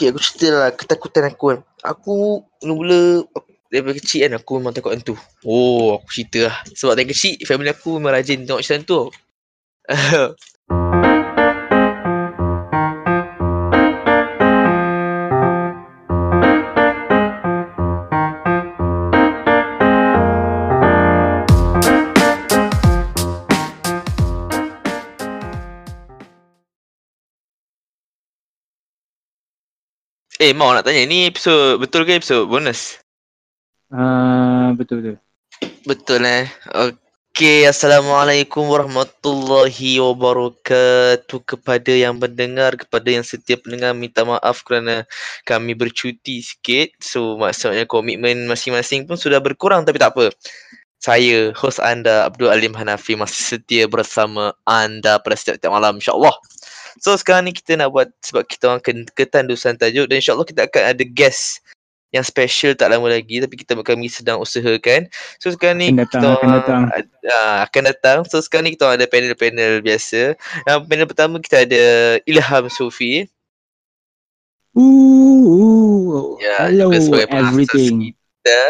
Okay aku cerita lah ketakutan aku kan. Aku mula-mula kecil kan aku memang takut hantu. Oh aku cerita lah. Sebab dari kecil family aku memang rajin tengok cerita hantu. eh mau nak tanya ni episod betul ke episod bonus? Ah betul betul. Betul eh. Okey, Assalamualaikum warahmatullahi wabarakatuh kepada yang mendengar, kepada yang setiap pendengar minta maaf kerana kami bercuti sikit. So maksudnya komitmen masing-masing pun sudah berkurang tapi tak apa. Saya, host anda Abdul Alim Hanafi masih setia bersama anda pada setiap-setiap malam insyaAllah. So sekarang ni kita nak buat sebab kita orang ketandusan tajuk dan insyaAllah kita akan ada guest yang special tak lama lagi tapi kita kami sedang usahakan. So sekarang ni akan datang, kita akan datang. Uh, akan datang. So sekarang ni kita ada panel-panel biasa. Yang panel pertama kita ada Ilham Sufi. Ooh, ya, hello everything. Kita.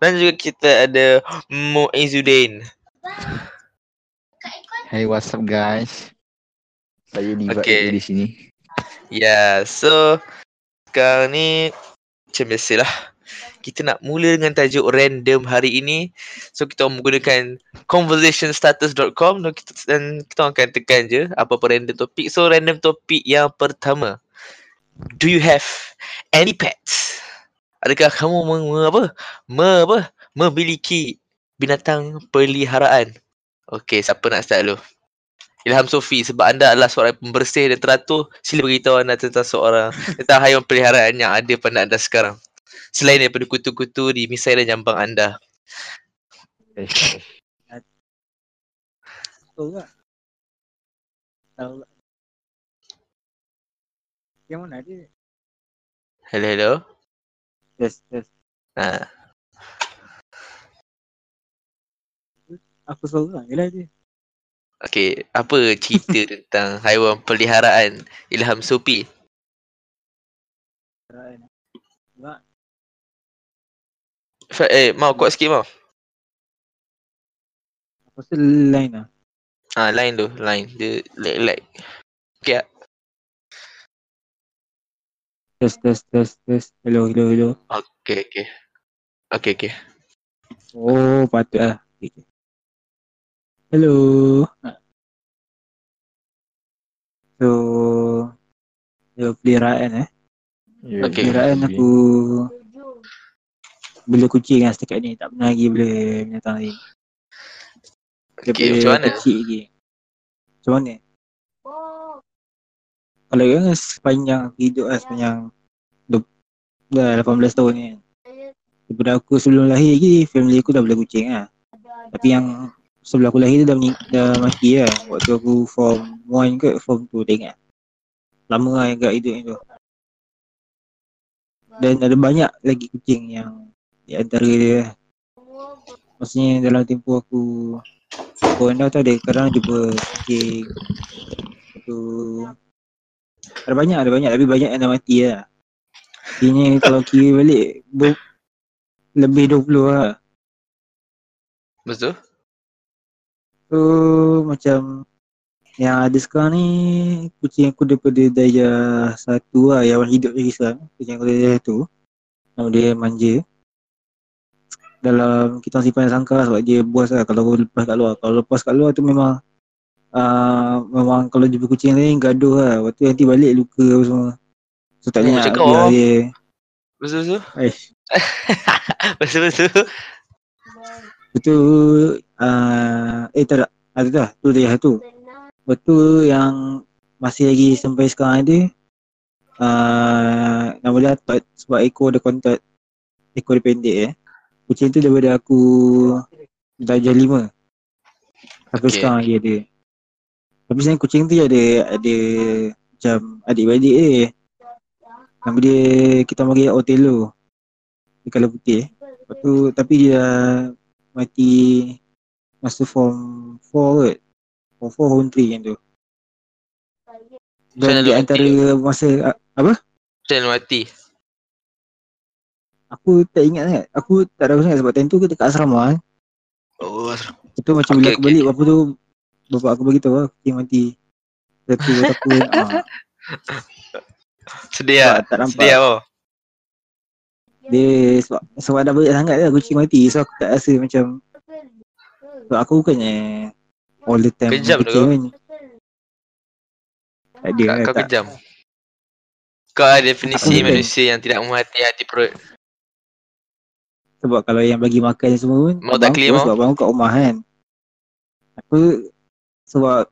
Dan juga kita ada Muizuddin. Hey, what's up guys? Saya di Okay. di sini. Ya, so sekarang ni macam biasalah. Kita nak mula dengan tajuk random hari ini. So kita menggunakan conversationstatus.com dan kita, dan kita akan tekan je apa-apa random topik. So random topik yang pertama. Do you have any pets? Adakah kamu me, me, apa? Me, apa? Memiliki binatang peliharaan? Okay, siapa nak start dulu? Ilham Sofi sebab anda adalah seorang pembersih dan teratur sila beritahu anda tentang seorang tentang haiwan peliharaan yang ada pada anda sekarang selain daripada kutu-kutu di misai dan jambang anda Eh, Tahu tak? Tahu tak? Yang mana dia? hello hello Yes, yes. ha. Aku seorang je lah dia. Okay, apa cerita tentang haiwan peliharaan Ilham. Sebab Fa- Eh, mau kuat sikit mau. aku rasa lain lah. Ah, line tu, line. Dia lag lag. Okay, ah. Test, test, test, test. Hello, hello, hello. okay, okay. Okay, okay. Oh, patut lah. Okay. Hello. So, dia peliharaan eh. ya, Okay. Peliharaan aku bela kucing lah setakat ni. Tak pernah lagi bela binatang lain. Okay, Daripada macam mana? Kecil lagi. Macam mana? Kalau kan sepanjang hidup lah sepanjang dah 18 tahun ni kan. Daripada aku sebelum lahir lagi, family aku dah bela kucing lah. Tapi yang sebelah aku lahir tu dah, dah mati lah. Waktu aku form 1 ke form 2 dia ingat. Lama lah kat hidup tu. Dan ada banyak lagi kucing yang di antara dia. Maksudnya dalam tempoh aku Korang dah tahu ada kadang jumpa kucing tu ada banyak ada banyak tapi banyak yang dah mati lah. Kini kalau kira balik ber- lebih 20 lah. Betul? So macam yang ada sekarang ni kucing aku daripada darjah satu lah yang hidup lagi sekarang. Kucing aku darjah satu. Nama dia manja. Dalam kita simpan sangka sebab dia buas lah kalau lepas kat luar. Kalau lepas kat luar tu memang uh, memang kalau jumpa kucing lain gaduh lah. Lepas tu nanti balik luka apa semua. So tak Oh, boleh nak biar kau. dia. Betul betul? Aish. betul betul. Uh, eh tak tak. Ada dah. Tu darjah satu. Betul yang masih lagi sampai sekarang ada uh, nama dia Atot sebab ekor dia kontak ekor dia pendek eh. Kucing tu daripada aku darjah lima Sampai Okay. sekarang lagi ada. Tapi sebenarnya kucing tu ada ada macam adik-beradik dia. Nama dia kita panggil Otelo. Dia kalau putih. Lepas tu tapi dia mati masa form 4 kot. Form 4 form 3 yang tu. Dan di dia antara masa a- apa? Mana mati? Aku tak ingat sangat. Aku tak ada sangat sebab time tu kita kat asrama kan. Oh, Itu macam Okay, bila aku okay. balik apa tu bapak aku beritahu lah kucing mati. Satu aku ah, sedih lah. tak nampak. Sedih apa? Dia sebab sebab dah banyak sangat lah kucing mati so aku tak rasa macam sebab aku bukannya all the time Kejam tu. kan. Tak ada Kau, kau tak. kejam. Kau ada definisi Aku bukan. manusia yang tidak memati hati perut. Sebab kalau yang bagi makan semua pun Mau tak clear, mau? Sebab abang aku kat rumah kan Aku Sebab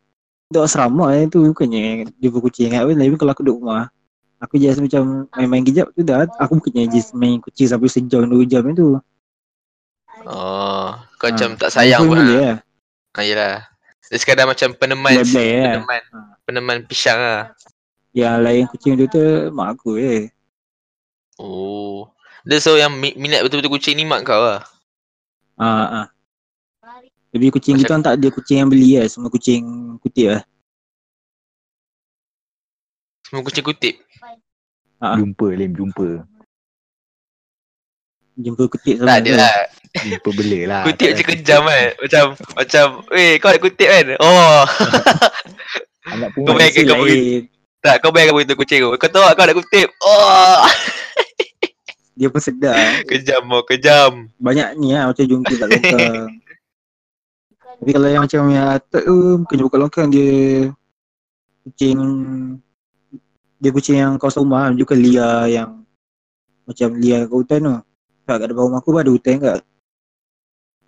Duduk asrama kan tu Bukannya jumpa kucing kan Tapi kalau aku duduk rumah Aku just macam main-main kejap tu dah Aku bukannya just main kucing sampai sejam dua jam tu Oh, kau Ha, macam tak sayang pun. lah. lah Ha, yelah. Dia sekadar macam peneman. Blay-blay lah Peneman. Ha. Peneman pisang lah. Yang lain kucing tu tu Mak aku je Oh. Dia so yang mi- minat betul-betul kucing ni mak kau lah. Ah, ah. Tapi kucing Macam- kita tak ada kucing yang beli lah Semua kucing kutip lah Semua kucing kutip. Ah. Jumpa Lim, jumpa. Jumpa kutip Tak sama ada tu. lah. Jumpa bela lah. Kutip macam kejam kan. Macam, macam, weh kau ada kutip kan? Oh. Anak Kau pungut. bayangkan kau pergi. Tak, kau bayangkan begitu kucing tu. Kau tahu kau ada kutip? Oh. Dia pun sedar Kejam mau kejam. banyak ni lah macam jumpa kat longkang. Tapi kalau yang macam yang atas tu bukan jumpa kat longkang dia kucing dia kucing yang kawasan rumah dia bukan liar yang macam liar kat hutan tu. Tak kat depan rumah aku pun ada hutan kat.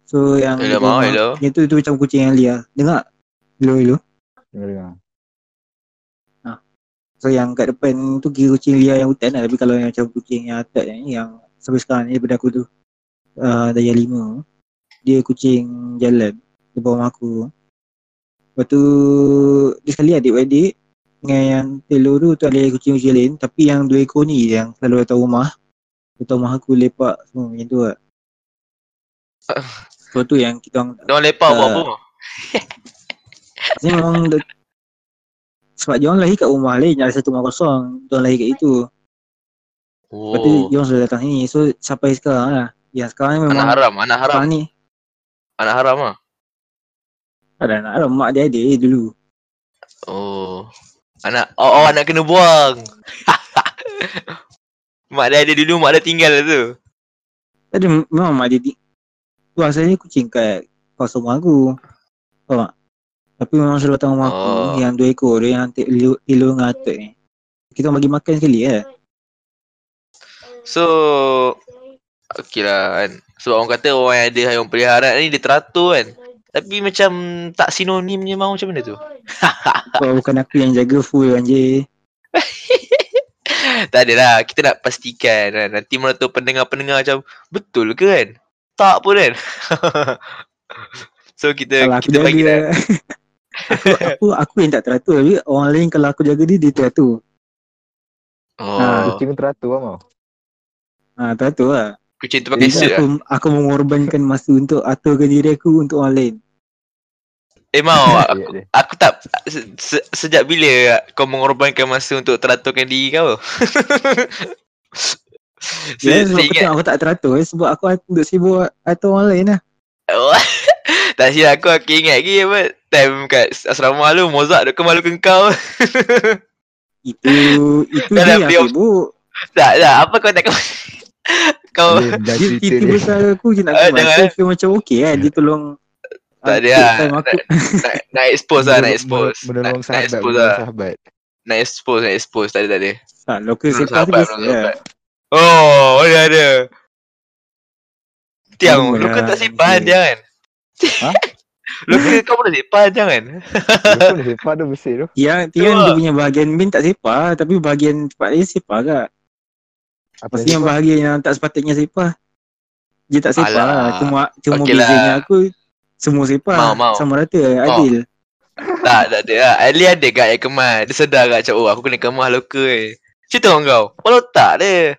So yang Hello, mau, hello. Yang tu tu macam kucing yang liar. Dengar? Hello hello. Dengar-dengar. So yang kat depan tu kira kucing liar yang hutan lah Tapi kalau yang macam kucing yang atas ni Yang sampai sekarang ni daripada aku tu uh, Daya lima Dia kucing jalan Di bawah aku Lepas tu Dia sekali adik-adik Dengan yang telur tu tu ada kucing-kucing lain Tapi yang dua ekor ni yang selalu datang rumah Datang rumah aku lepak semua macam tu lah So tu yang kita orang Dia orang lepak buat Tak. apa? Memang dia, Sebab dia orang lahir kat rumah lain Ada satu rumah kosong Dia orang lahir kat itu Lepas tu Oh. dia orang sudah datang sini So sampai sekarang lah Yang sekarang ni memang Anak haram, anak haram. Sekarang ni Anak haram ah. Ada anak haram Mak dia ada eh, dulu Oh. Anak oh, oh anak kena buang. mak dia ada dulu, mak dia tinggal lah tu. Tak ada memang mak dia di- Tu asalnya kucing kat Kawasan rumah aku Faham tak? Tapi memang selalu datang rumah aku Oh. Yang dua ekor dia Yang telur dengan atuk ni Kita bagi makan sekali eh So Okay lah kan. Sebab orang kata orang yang ada haiwan peliharaan ni dia teratur kan. Tapi macam tak sinonimnya mau macam mana tu? Bukan aku yang jaga full anjir tak ada lah. Kita nak pastikan kan. Nanti mana tu pendengar-pendengar macam betul ke kan? Tak pun kan? so kita Kalau aku kita bagi jaga aku, aku, aku yang tak teratur Tapi orang lain kalau aku jaga dia Dia teratur Oh, Ah. Kucing teratur lah mau. Ha teratur lah kucing tu pakai suit aku, lah. aku mengorbankan masa untuk aturkan diri aku untuk orang lain. Eh mau, aku, Ayat dia. aku tak se, se, sejak bila kau mengorbankan masa untuk teraturkan diri kau? Ya, saya, sebab saya aku aku tak teratur eh, sebab aku duduk sibuk atur orang lain lah. Oh, tak silap aku aku ingat lagi apa time kat asrama lu Mozart duk kemalukan kau. Itu itu dia yang sibuk. tak tak apa kau tak kau kau Dia cerita tiba besar aku je nak Eh, kemas. jangan, Saya feel macam okey kan. Dia tolong Tak ah, ada take lah. aku. nak, nak expose lah, nak expose. Nak, Menolong nak sahabat, expose menolong lah. sahabat. Nak expose, nak expose. Tak ada, tak ada. Tak, local Menolong sepa tu biasa lah. Oh, ada ada. Tiang, Normal lu kan lah, tak simpan okay. jangan. Ha? Lu kan kau boleh simpan jangan. Betul sepak tu bersih tu. Tiang, tiang Tu dia lah. punya bahagian main tak sepa tapi bahagian tempat dia sepa kak. Apa Maksudnya yang bahagian yang tak sepatutnya sepa. Dia tak sepa. Alah. Cuma cuma Okey lah. bezanya aku semua sepa. Mau, mau. Sama rata, adil. tak, tak ada lah. Ali ada kat yang kemas. Dia sedar kat macam, oh aku kena kemas lokal eh. Cerita orang kau. Kepala otak dia.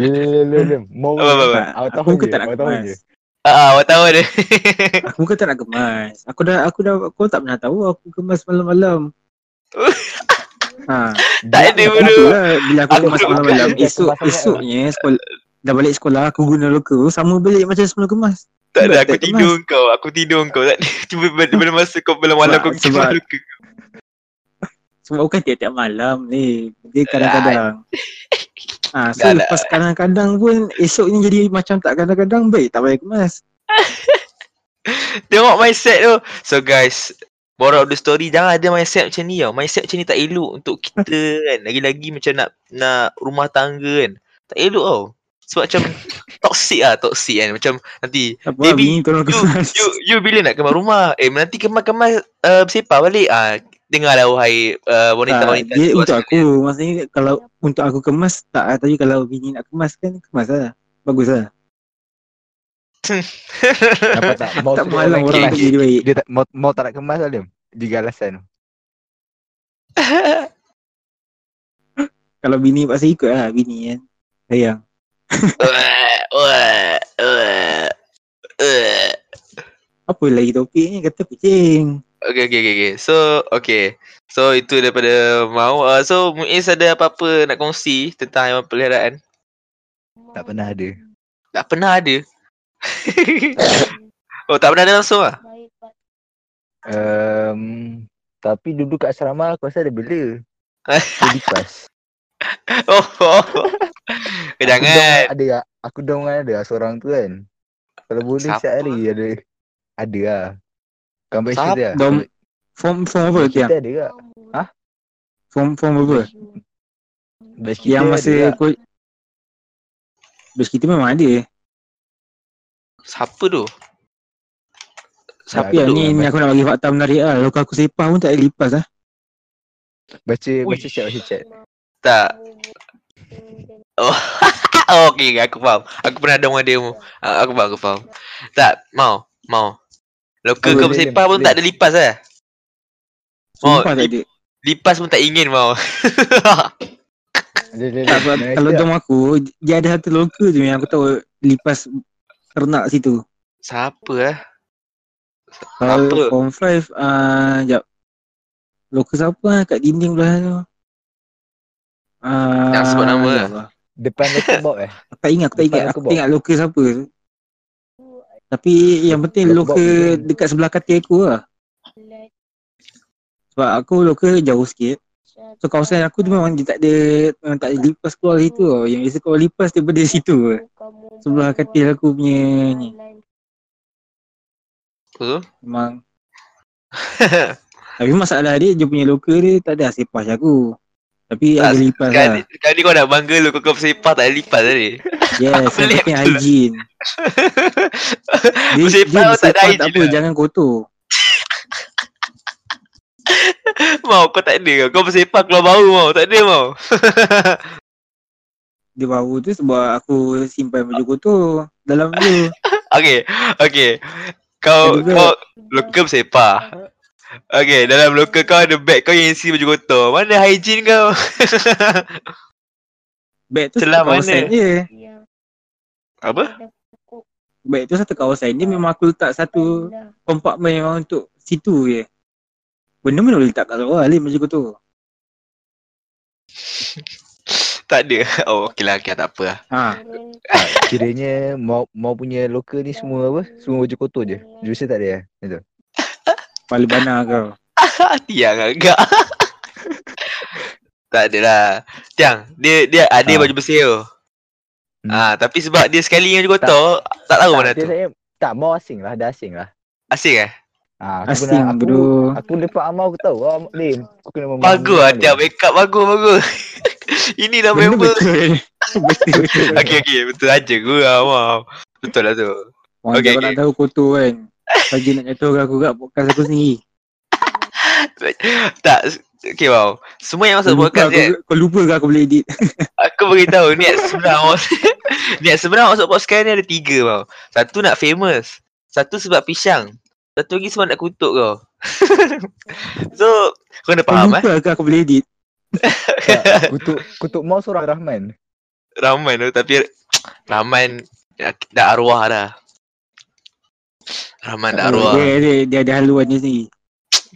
Lim, lim, lim. Mau awak tahu Aku je, tak nak tahu je. Ah, ah, awak tahu dia. Aku bukan tak nak kemas. Aku dah aku dah kau tak pernah tahu aku kemas malam-malam. Ha. Tak ada Aku itulah bila aku Aku kemas malam-malam esok esoknya sekolah dah balik sekolah aku guna local sama balik macam sebelum kemas. Tak ada, aku kemas. tidur kau. Aku tidur kau. Tak. Cuma pada, pada masa kau malam malam kau kemas sebab- luka. Sebab bukan tiap-tiap malam ni. Dia kadang-kadang. Ah, so Dah lah. lepas kadang-kadang pun esoknya jadi macam tak kadang-kadang baik tak payah kemas. Tengok mindset tu. So guys, of the story jangan ada mindset macam ni tau. Mindset macam ni tak elok untuk kita kan. Lagi-lagi macam nak nak rumah tangga kan. Tak elok tau. Sebab macam toxic lah, toxic kan. Macam nanti Apa Baby, tolong you, kemas. you, you bila nak kemas rumah? Eh nanti kemas-kemas uh, bersepah balik. Ah, dengarlah wahai uh, Tak, wanita-wanita dia di luar untuk aku maksudnya kalau untuk aku kemas tak ah, tapi kalau bini nak kemas kan kemas lah. Bagus lah. Nampak tak? Mau tak malam orang jadi baik. Dia tak, mau, mau tak nak kemas lah dia. Juga alasan tu. Kalau bini paksa ikut lah bini kan. Sayang. Apa lagi topik ni kata kucing. Okay, okay, okay, okay. So, okay. So, itu daripada Mau. Uh, so, Muiz ada apa-apa nak kongsi tentang haiwan peliharaan? Tak pernah ada. Tak pernah ada. oh, tak pernah ada langsung lah? Um, tapi dulu kat asrama aku rasa ada bela. Dia lipas. Oh, oh. Aku Jangan. dong ada aku dong ada seorang tu kan. Kalau boleh Siapa? setiap hari ada ada lah. Gambar Siapa? cerita lah. Dom form form apa tiang? cerita ada tak? Form form apa? Batch kita Yang masa tak? aku Bas kita memang ada. Siapa tu? Siapa Tapi yang ni, ni aku nak bagi fakta menarik lah. Kalau aku sepah pun tak ada lipas lah. Baca baca Uish. chat baca chat. Tak. Oh, oh okay, aku faham. Aku pernah ada orang dia mu. Ah, Aku faham, aku faham. Tak, mau, mau. Lokal Oh, kau bersepah pun tak ada lipas? Oh, Sumpah tak ada. Lipas pun tak ingin mau. Tak, kalau dom aku, dia ada satu lokal je yang aku tahu lipas ternak situ. Siapa eh? Kalau form 5, ah, jap. Lokal siapa lah kat dinding belah tu? Ah, Jangan sebut nama jap lah. lah. Depan letter box eh. Aku tak ingat, aku tak ingat. aku tak ingat lokal siapa. Tapi yang penting bawa dekat sebelah katil aku lah. Sebab aku lokal jauh sikit. So kawasan aku tu memang dia tak ada memang tak ada lipas keluar situ tau. Yang biasa keluar lipas daripada situ. Sebelah katil aku punya ni. Betul? Memang Tapi masalah dia dia punya lokal dia tak ada sepas macam aku. Tapi Tak, ada lipas Sekali, lah. sekali kau nak bangga lu kau kau bersepah tak ada lipas tadi. Yes, yang Pelik penting hygiene. Dia, Bersepah dia tak ada bersepah tak hygiene apa, lah. jangan kotor. Mau kau tak ada kau. Kau bersepah keluar bau mau. Tak ada mau. Dia bau tu sebab aku simpan baju kotor dalam tu. Okay, okay. Kau kau lokal bersepah. Okay, dalam lokal kau ada beg kau yang isi baju kotor. Mana hygiene kau? Beg tu Celah satu kawasan mana? je. Apa? Beg tu satu kawasan je memang aku letak satu kompartmen memang untuk situ je. Benda-benda boleh letak kat luar Alim baju kotor. Tak ada. Oh, okey lah. Okay, tak apa lah. Ha, Tak, kiranya mau mau punya lokal ni semua apa? Semua baju kotor je. Jurusan tak ada eh? Itu. Kepala bana kau. Tiang agak. tak ada lah. Tiang, dia dia ada Ah. baju bersih tu. Hmm. Ah, tapi sebab dia sekali yang kotor, tak, tahu mana tak, dia tu. Saya, tak, mau asing lah. Dah asing lah. Asing eh? Ha, aku Asing pernah, aku, bro. aku lepak amal aku tahu. Oh, Lim, aku kena memahami. Bagus lah Tiang. Make up bagus, bagus. Ini dah Benda member. betul. betul. Okey, okey. Betul aja lah. Wow. Betul lah tu. Orang Okay, okay. nak tahu kotor kan. Lagi nak jatuhkan aku kat podcast aku sendiri. Tak. Okay, wow. Semua yang Kau masuk lupa, podcast ni, aku, kau lupa ke aku boleh edit? aku beritahu niat sebenar niat sebenar masuk podcast ni ada tiga tau. Satu nak famous. Satu sebab pisang. Satu lagi sebab nak kutuk kau. so, kau kena Kau faham eh. lupa ke aku boleh edit? Tak, kutuk, kutuk mau seorang Rahman. Rahman tu tapi Rahman dah, dah arwah dah. Rahman dah arwah. Dia, dia, dia ada haluan dia sendiri.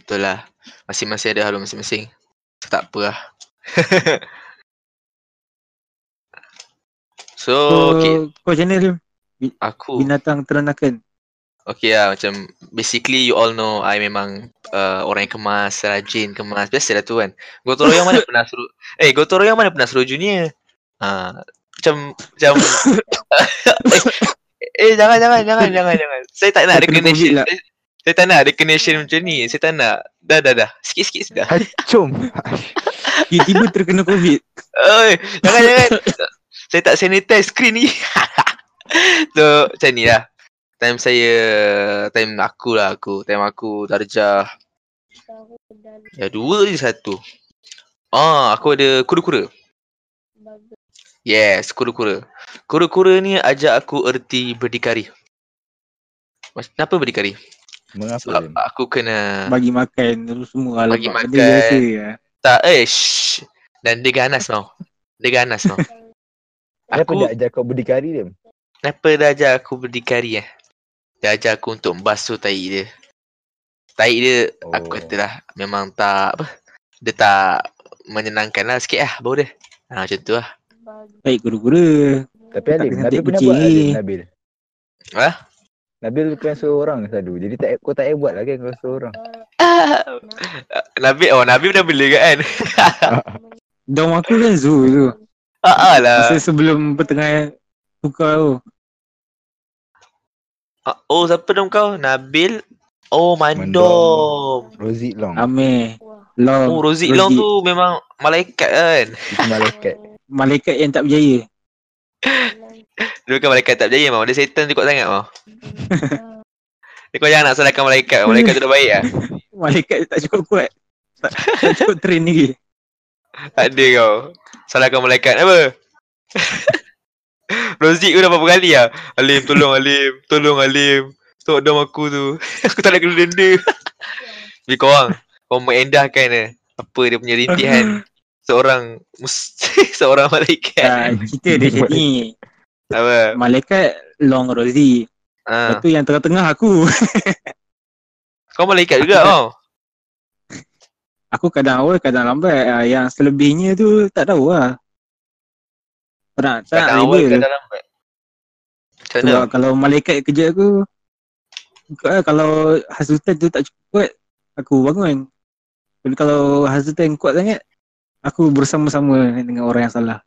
Betul lah. Masing-masing ada halu masing-masing. So, tak apa lah. so, So, okay. kau macam mana Rim? Aku Binatang teranakan. Okay lah macam basically you all know I memang uh, orang yang kemas, rajin kemas. Biasalah tu kan. Gotong royong mana pernah suruh Eh gotong royong mana pernah suruh junior? Ha, macam macam eh, eh jangan jangan jangan jangan jangan. Saya tak nak recognition. Lah. Saya, saya tak nak recognition macam ni. Saya tak nak. Dah dah dah. Sikit-sikit sudah. Hacum. Tiba-tiba terkena COVID. Oi, jangan jangan. saya tak sanitize screen ni. so macam ni lah. Time saya, time aku lah aku. Time aku darjah Ya dua je satu. Ah, aku ada kura-kura. Yes, kura-kura. Kura-kura ni ajak aku erti berdikari. Mas, kenapa berdikari? Mengapa? Sebab aku kena Bagi makan tu semua. Bagi Alamak, benda makan. biasa ya. tak eh shh. Dan dia ganas mau. Dia ganas mau. Kenapa aku dia ajak kau berdikari dia? kenapa dia ajak aku berdikari eh? Dia ajak aku untuk basuh tai dia. Tai dia oh. aku kata lah memang tak apa. Dia tak menyenangkan lah sikit lah bau dia. Ha, macam tu lah. Baik guru-guru. Tapi Alim, Nabil take pernah buat Alim. Nabil. Ha? Nabil kan seorang selalu. Jadi tak kau tak payah buat lah kan kau seorang. Nabi oh Nabi dah bela kan? Dom aku kan zoo tu. Ah lah. Masa sebelum pertengahan tukar tu. Ah, oh siapa dong kau? Nabil. Oh Mandom. Rosie Long. Amir. Long. Oh Rozik Long tu memang malaikat kan? Malaikat. Malaikat yang tak berjaya. Dia bukan malaikat tak berjaya mau. Dia setan tu kuat sangat mau. Dia kau jangan nak salahkan malaikat. Malaikat tu dah baik lah. Malaikat tak cukup kuat. Tak, tak cukup train lagi. Tak ada kau. Salahkan malaikat apa? Rozik tu dah berapa kali lah. Alim tolong Alim. Tolong Alim. Tolong dom aku tu. aku tak nak kena denda. Tapi korang. Korang mengendahkan eh. Apa dia punya rintihan. Seorang seorang malaikat. Ah, kita dia macam ni. Apa? Malaikat Long Rosie. Ha. Lepas tu yang tengah-tengah aku. Kau malaikat juga oh. Aku kadang awal, kadang lambat. Ah, yang selebihnya tu tak tahu lah. Pernah tak Kadang awal kadang lambat. Sebab kalau malaikat kerja aku eh, kalau hasutan tu tak cukup kuat aku bangun. Tapi kalau hasutan kuat sangat aku bersama-sama dengan orang yang salah.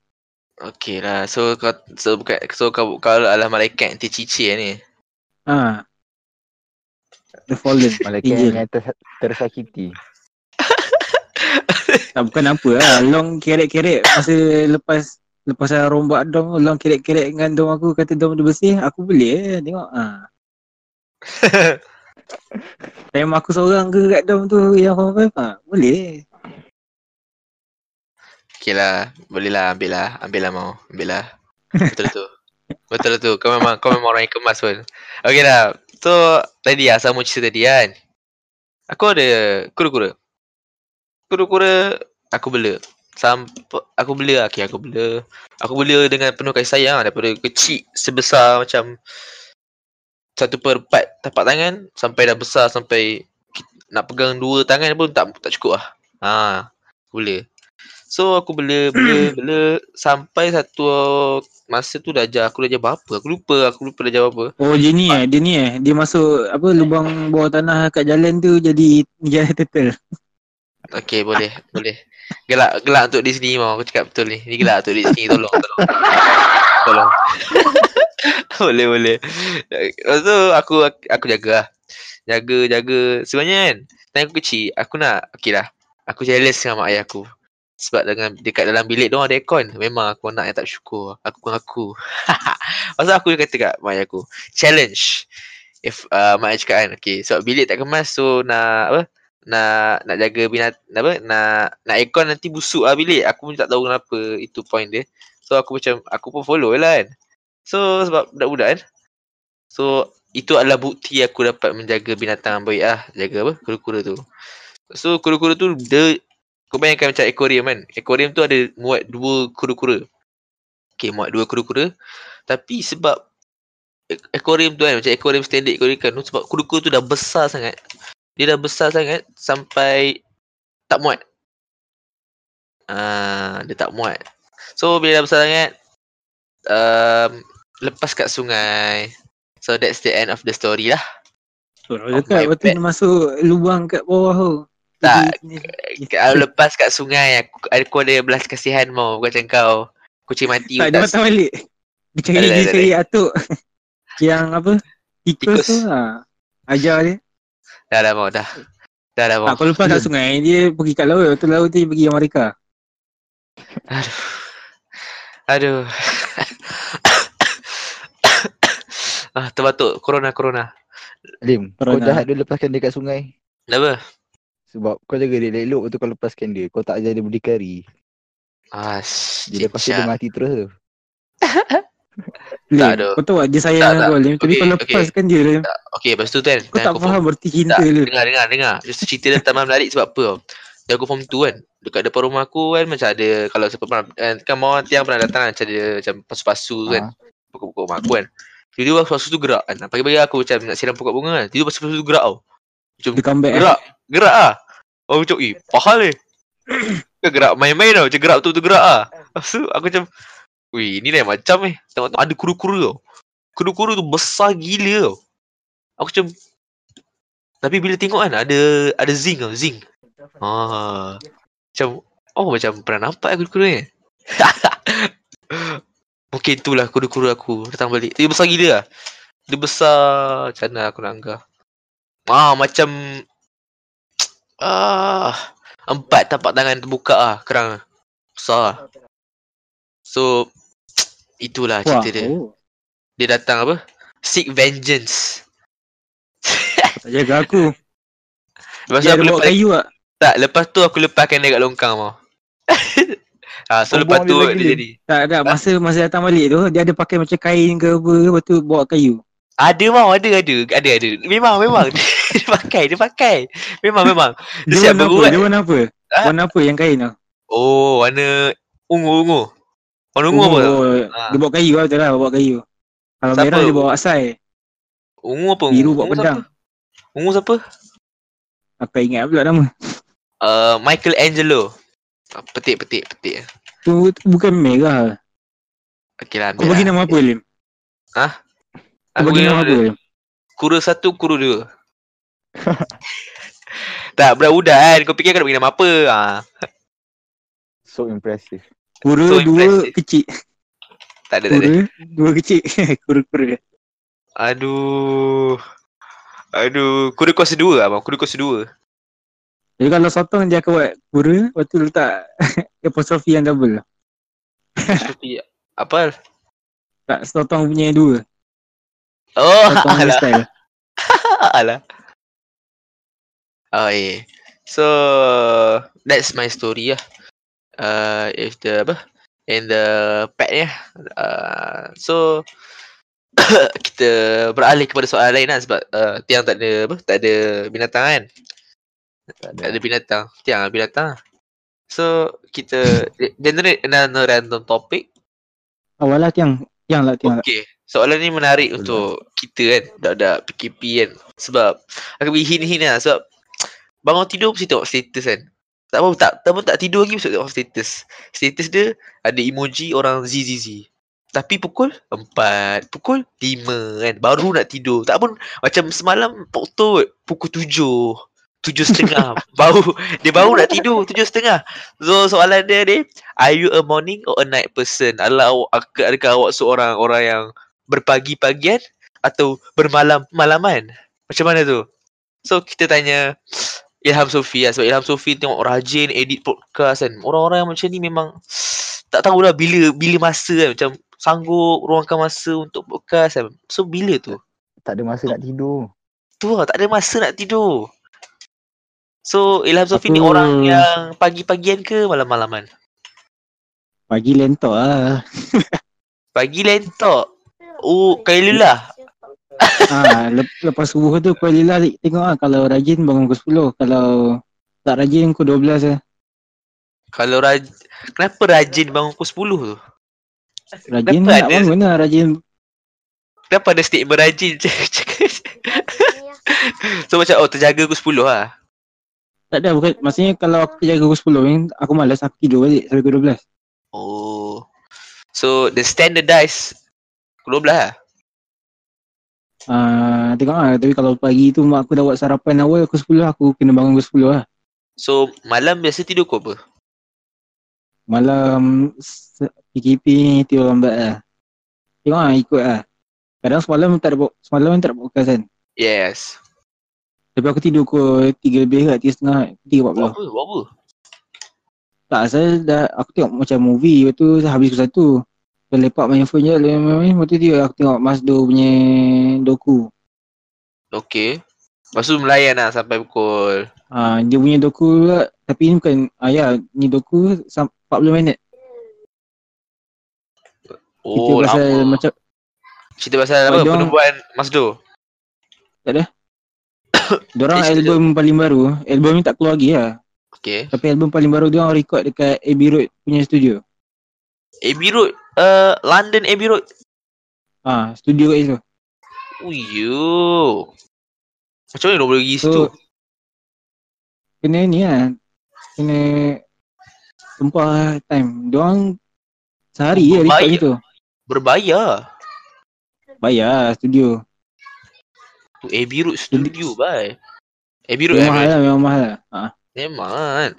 Okay lah. So kau so bukan so kau kau adalah malaikat yang tercicir ni. Ha. The fallen. Malaikat Angel. yang ter, tersakiti. Tak bukan apa lah. Long kerek-kerek masa lepas lepas saya rombak dom, long kerek-kerek dengan dom aku kata dom dia bersih, aku beli eh tengok. Ha. Time aku seorang ke kat dom tu yang apa ha, boleh. Okay lah. Boleh lah ambil lah. Ambil lah mau. Ambil lah. Betul tu. Betul tu. Kau memang kau memang orang yang kemas pun. Okay lah. So tadi lah sama cerita tadi kan. Aku ada kura-kura. Kura-kura aku bela. Sampai aku bela. Okay aku bela. Aku bela dengan penuh kasih sayang lah. daripada kecil sebesar macam satu per empat tapak tangan sampai dah besar sampai nak pegang dua tangan pun tak tak cukup lah. Ha, aku bela. So aku bela bela bela sampai satu masa tu dah ajar aku dah ajar berapa? Aku lupa, aku lupa dah ajar berapa. Oh dia ni eh, dia ni eh. Dia masuk apa lubang bawah tanah kat jalan tu jadi jalan turtle. Okay boleh, boleh. Gelak gelak untuk di sini mau aku cakap betul ni. Ni gelak untuk di sini tolong tolong. Tolong. boleh boleh. Lepas tu aku aku jaga lah. Jaga jaga sebenarnya kan time aku kecil aku nak okey lah. Aku jealous dengan mak ayah aku. Sebab dengan dekat dalam bilik dia orang ada aircon. Memang aku anak yang tak syukur. Aku pun aku. Pasal aku dia kata kat mak aku, challenge. If uh, mak cakap kan, okay, sebab bilik tak kemas so nak apa? Nak nak jaga binat apa? Nak nak aircon nanti busuk lah bilik. Aku pun tak tahu kenapa itu point dia. So aku macam aku pun follow lah kan. So sebab budak-budak kan. So itu adalah bukti aku dapat menjaga binatang baik lah. Jaga apa? Kura-kura tu. So kura-kura tu dia kau bayangkan macam aquarium kan. Aquarium tu ada muat dua kura-kura. Okay muat dua kura-kura. Tapi sebab aquarium tu kan macam aquarium standard aquarium kan tu sebab kura-kura tu dah besar sangat. Dia dah besar sangat sampai tak muat. Ah, dia tak muat. So bila dah besar sangat um, lepas kat sungai. So that's the end of the story lah. Kalau Oh, dekat lepas tu masuk lubang kat bawah tu. Tak, Kalau lepas kat sungai aku, aku ada belas kasihan mau macam kau. Kucing mati Tak, dia patah balik. Dia cari, ada, dia tak cari atuk. Yang apa? Tikus, Tikus. tu ha. Ajar dia. Dah dah mau dah. Dah dah mau. Tak, kalau lepas kat sungai, dia pergi kat laut. Lepas tu laut tu dia pergi Amerika. Aduh. Aduh. ah, terbatuk. Corona, corona. Lim, kau jahat dia lepaskan dia kat sungai. Kenapa? Sebab kau jaga dia elok betul kau lepaskan dia. Kau tak ajar dia berdikari. Ah, Dia lepas tu dia mati terus tu. Lim, ada. Kau tahu tak dia sayang Tak, tak. kau Lim. Tapi kau lepaskan dia Lim. Okay, lepas tu kan. Kau time tak aku faham berarti cinta Tak, Lim. dengar, dengar, dengar. Just cerita dia taman menarik sebab apa tau. Dia aku form 2 kan. Dekat depan rumah aku kan macam ada, kalau siapa pernah, kan, kan mawar tiang pernah datang kan, macam ada macam pasu-pasu kan. Ha. Pokok-pokok rumah aku kan. Tiba-tiba pasu tu gerak kan. Pagi-pagi aku macam nak siram pokok bunga kan. Tiba-tiba pasu-pasu tu gerak tau. Macam Dia comeback eh. gerak. Gerak ah. Oh macam, eh, pahal ni. Kan gerak main-main tau. Macam gerak betul-betul gerak ah. Lepas tu aku macam, weh ni lain macam eh. Tengok-tengok ada kuru-kuru tau. Kuru-kuru tu besar gila tau. Aku macam, tapi bila tengok kan ada ada zinc tau, zinc. Ah. Macam oh macam pernah nampak aku kuru ni. Mungkin itulah kuru-kuru aku datang balik. Dia besar gila lah. Dia besar macam mana aku nak anggap. Ah macam ah empat tapak tangan terbuka ah kerang. Besar lah. So itulah Wah, cerita dia. oh. Dia datang apa? Seek vengeance. Tak jaga aku. Lepas Dia ada aku lepas, kayu tak? tak, lepas tu aku lepaskan dia kat longkang mau. ah, so Kau lepas tu dia jadi. Tak, tak. Masa masa datang balik tu, dia ada pakai macam kain ke apa, lepas tu bawa kayu. Ada mau, ada, ada. Ada, ada. Memang, memang. dia pakai, dia pakai. Memang, memang. Dia Dia siap warna apa? Dia warna apa? Ha? Warna apa yang kain tu? Oh, warna ungu-ungu. Warna ungu apa? Oh, Ah. Dia bawa kayu lah, betul lah bawa kayu. Kalau Siapa? merah dia bawa asai. Ungu apa? Biru ungu bawa pedang. Siapa? Ungu siapa? Aku ingat pula nama. Uh, Michael Angelo. Ah, Petik, petik, petik. Tu, tu bukan merah. Okey lah, Kau bagi lah. nama apa, Lim? Kau Aku bagi nama apa. Lim? Kura satu, kura dua. tak, budak-budak kan. Kau fikir kau nak bagi nama apa? Ah, So impressive. Kura So dua impressive. kecil. tak ada, tak ada. Kura dua kecil. Kura-kura. Aduh. Aduh, kura kuasa dua abang. Kura kuasa dua. Jadi kalau sotong dia akan buat kura, lepas tu letak apostrofi yang double. Seperti apa? Tak, sotong punya dua. Oh, Sotong alah. style. alah. Oh, yeah. So, that's my story lah. Uh, if the apa? In the pet ya. Uh, so, kita beralih kepada soalan lain lah sebab uh, Tiang tak ada apa? Tak ada binatang kan? Tak Tak ada binatang. Tiang ada binatang. So, kita generate another random topic Awal lah tiang. Tiang lah, tiang lah. Okay. Soalan ni menarik Betul untuk kita kan. Dak-dak PKP kan. Sebab aku bagi hint-hint lah. Sebab bangun tidur mesti tengok status kan. Tak apa tak, tak, apa, tak tidur lagi mesti tengok status. Status dia ada emoji orang ZZZ. Tapi pukul 4, pukul 5 kan. Baru nak tidur. Tak pun macam semalam foto pukul 7. Tujuh setengah Baru Dia baru nak tidur Tujuh setengah So soalan dia ni Are you a morning or a night person? Adalah awak, ak- adakah awak seorang orang yang berpagi-pagian atau bermalam-malaman? Macam mana tu? So kita tanya Ilham Sofi lah. Sebab Ilham Sofi tengok rajin edit podcast kan. Orang-orang yang macam ni memang tak tahulah bila bila masa kan. Macam sanggup ruangkan masa untuk podcast kan. So bila tu? Tak ada masa nak tidur. Tu lah tak ada masa nak tidur. So Ilham Sofi ni orang yang pagi-pagian ke malam-malaman? Pagi lentok lah. Pagi lentok. Oh, Kailullah. Ha, lep- lepas subuh tu kau Lila tengok lah kalau rajin bangun pukul 10. Kalau tak rajin pukul 12 lah. Kalau raj Kenapa rajin bangun pukul 10 tu? Rajin Kenapa nak ada- bangun lah. Rajin Kenapa ada statement rajin? so macam oh terjaga pukul 10 lah. Tak ada bukan maksudnya kalau aku jaga pukul 10 ni aku malas aku tidur balik sampai pukul 12. Oh. So the standardized pukul 12 lah uh, tengok lah. Tapi kalau pagi tu mak aku dah buat sarapan awal aku 10 aku kena bangun pukul 10 lah. So malam biasa tidur kau apa? Malam PKP ni tidur lambat lah. Tengok lah ikut lah. Kadang semalam tak ada semalam tak ada podcast kan? Yes. Tapi aku tidur kau tiga lebih ke tiga setengah, tiga empat puluh. Buat apa? Tak, saya dah, aku tengok macam movie, lepas tu habis ke satu. Dia lepak main phone je lepak main main Lepas tu dia aku tengok Mas Do punya doku Okay Lepas tu melayan lah sampai pukul ha, Dia punya doku pula Tapi ni bukan ah, Ya ni doku 40 minit Oh Kita pasal lama. macam Cerita pasal apa? Diorang, penubuhan Mas Do? Tak ada Diorang eh, album cita. paling baru Album ni tak keluar lagi lah Okay Tapi album paling baru diorang record dekat Abbey Road punya studio Abbey Road? Uh, London Abbey Road. Ah, studio kat situ. Uyo Macam mana boleh pergi So situ? Kena ni lah. Kena Tumpah time. Diorang Sehari je record situ Berbayar. Bayar lah studio. Tu Abbey Road Studio bye Abbey Road Memang mahal lah Memang mahal lah. Ah. Memang. Kan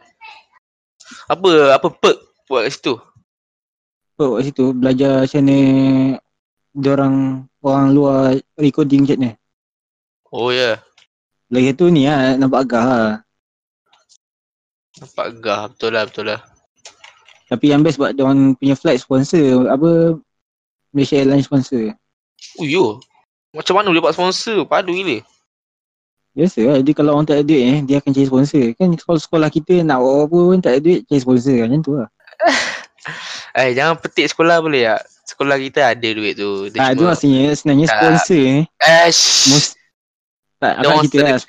Apa Apa perk Buat kat situ So kat situ Belajar macam mana Diorang Orang luar Recording macam ni. Oh ya. Yeah. Lagi tu ni lah Nampak agak lah Nampak gah Betul lah betul lah. Tapi yang best sebab diorang punya flight sponsor Apa Malaysia Airlines sponsor. Uyo Macam mana boleh dapat sponsor? Padu gila. Biasa lah, dia kalau orang tak ada duit eh, dia akan cari sponsor. Kan sekolah-sekolah kita nak buat apa pun tak ada duit, cari sponsor macam tu lah. Eh jangan petik sekolah boleh tak Sekolah kita ada duit tu Ah, tu maksudnya sebenarnya Tak. sponsor Eh shh. mus, tak, Dia orang kita lah.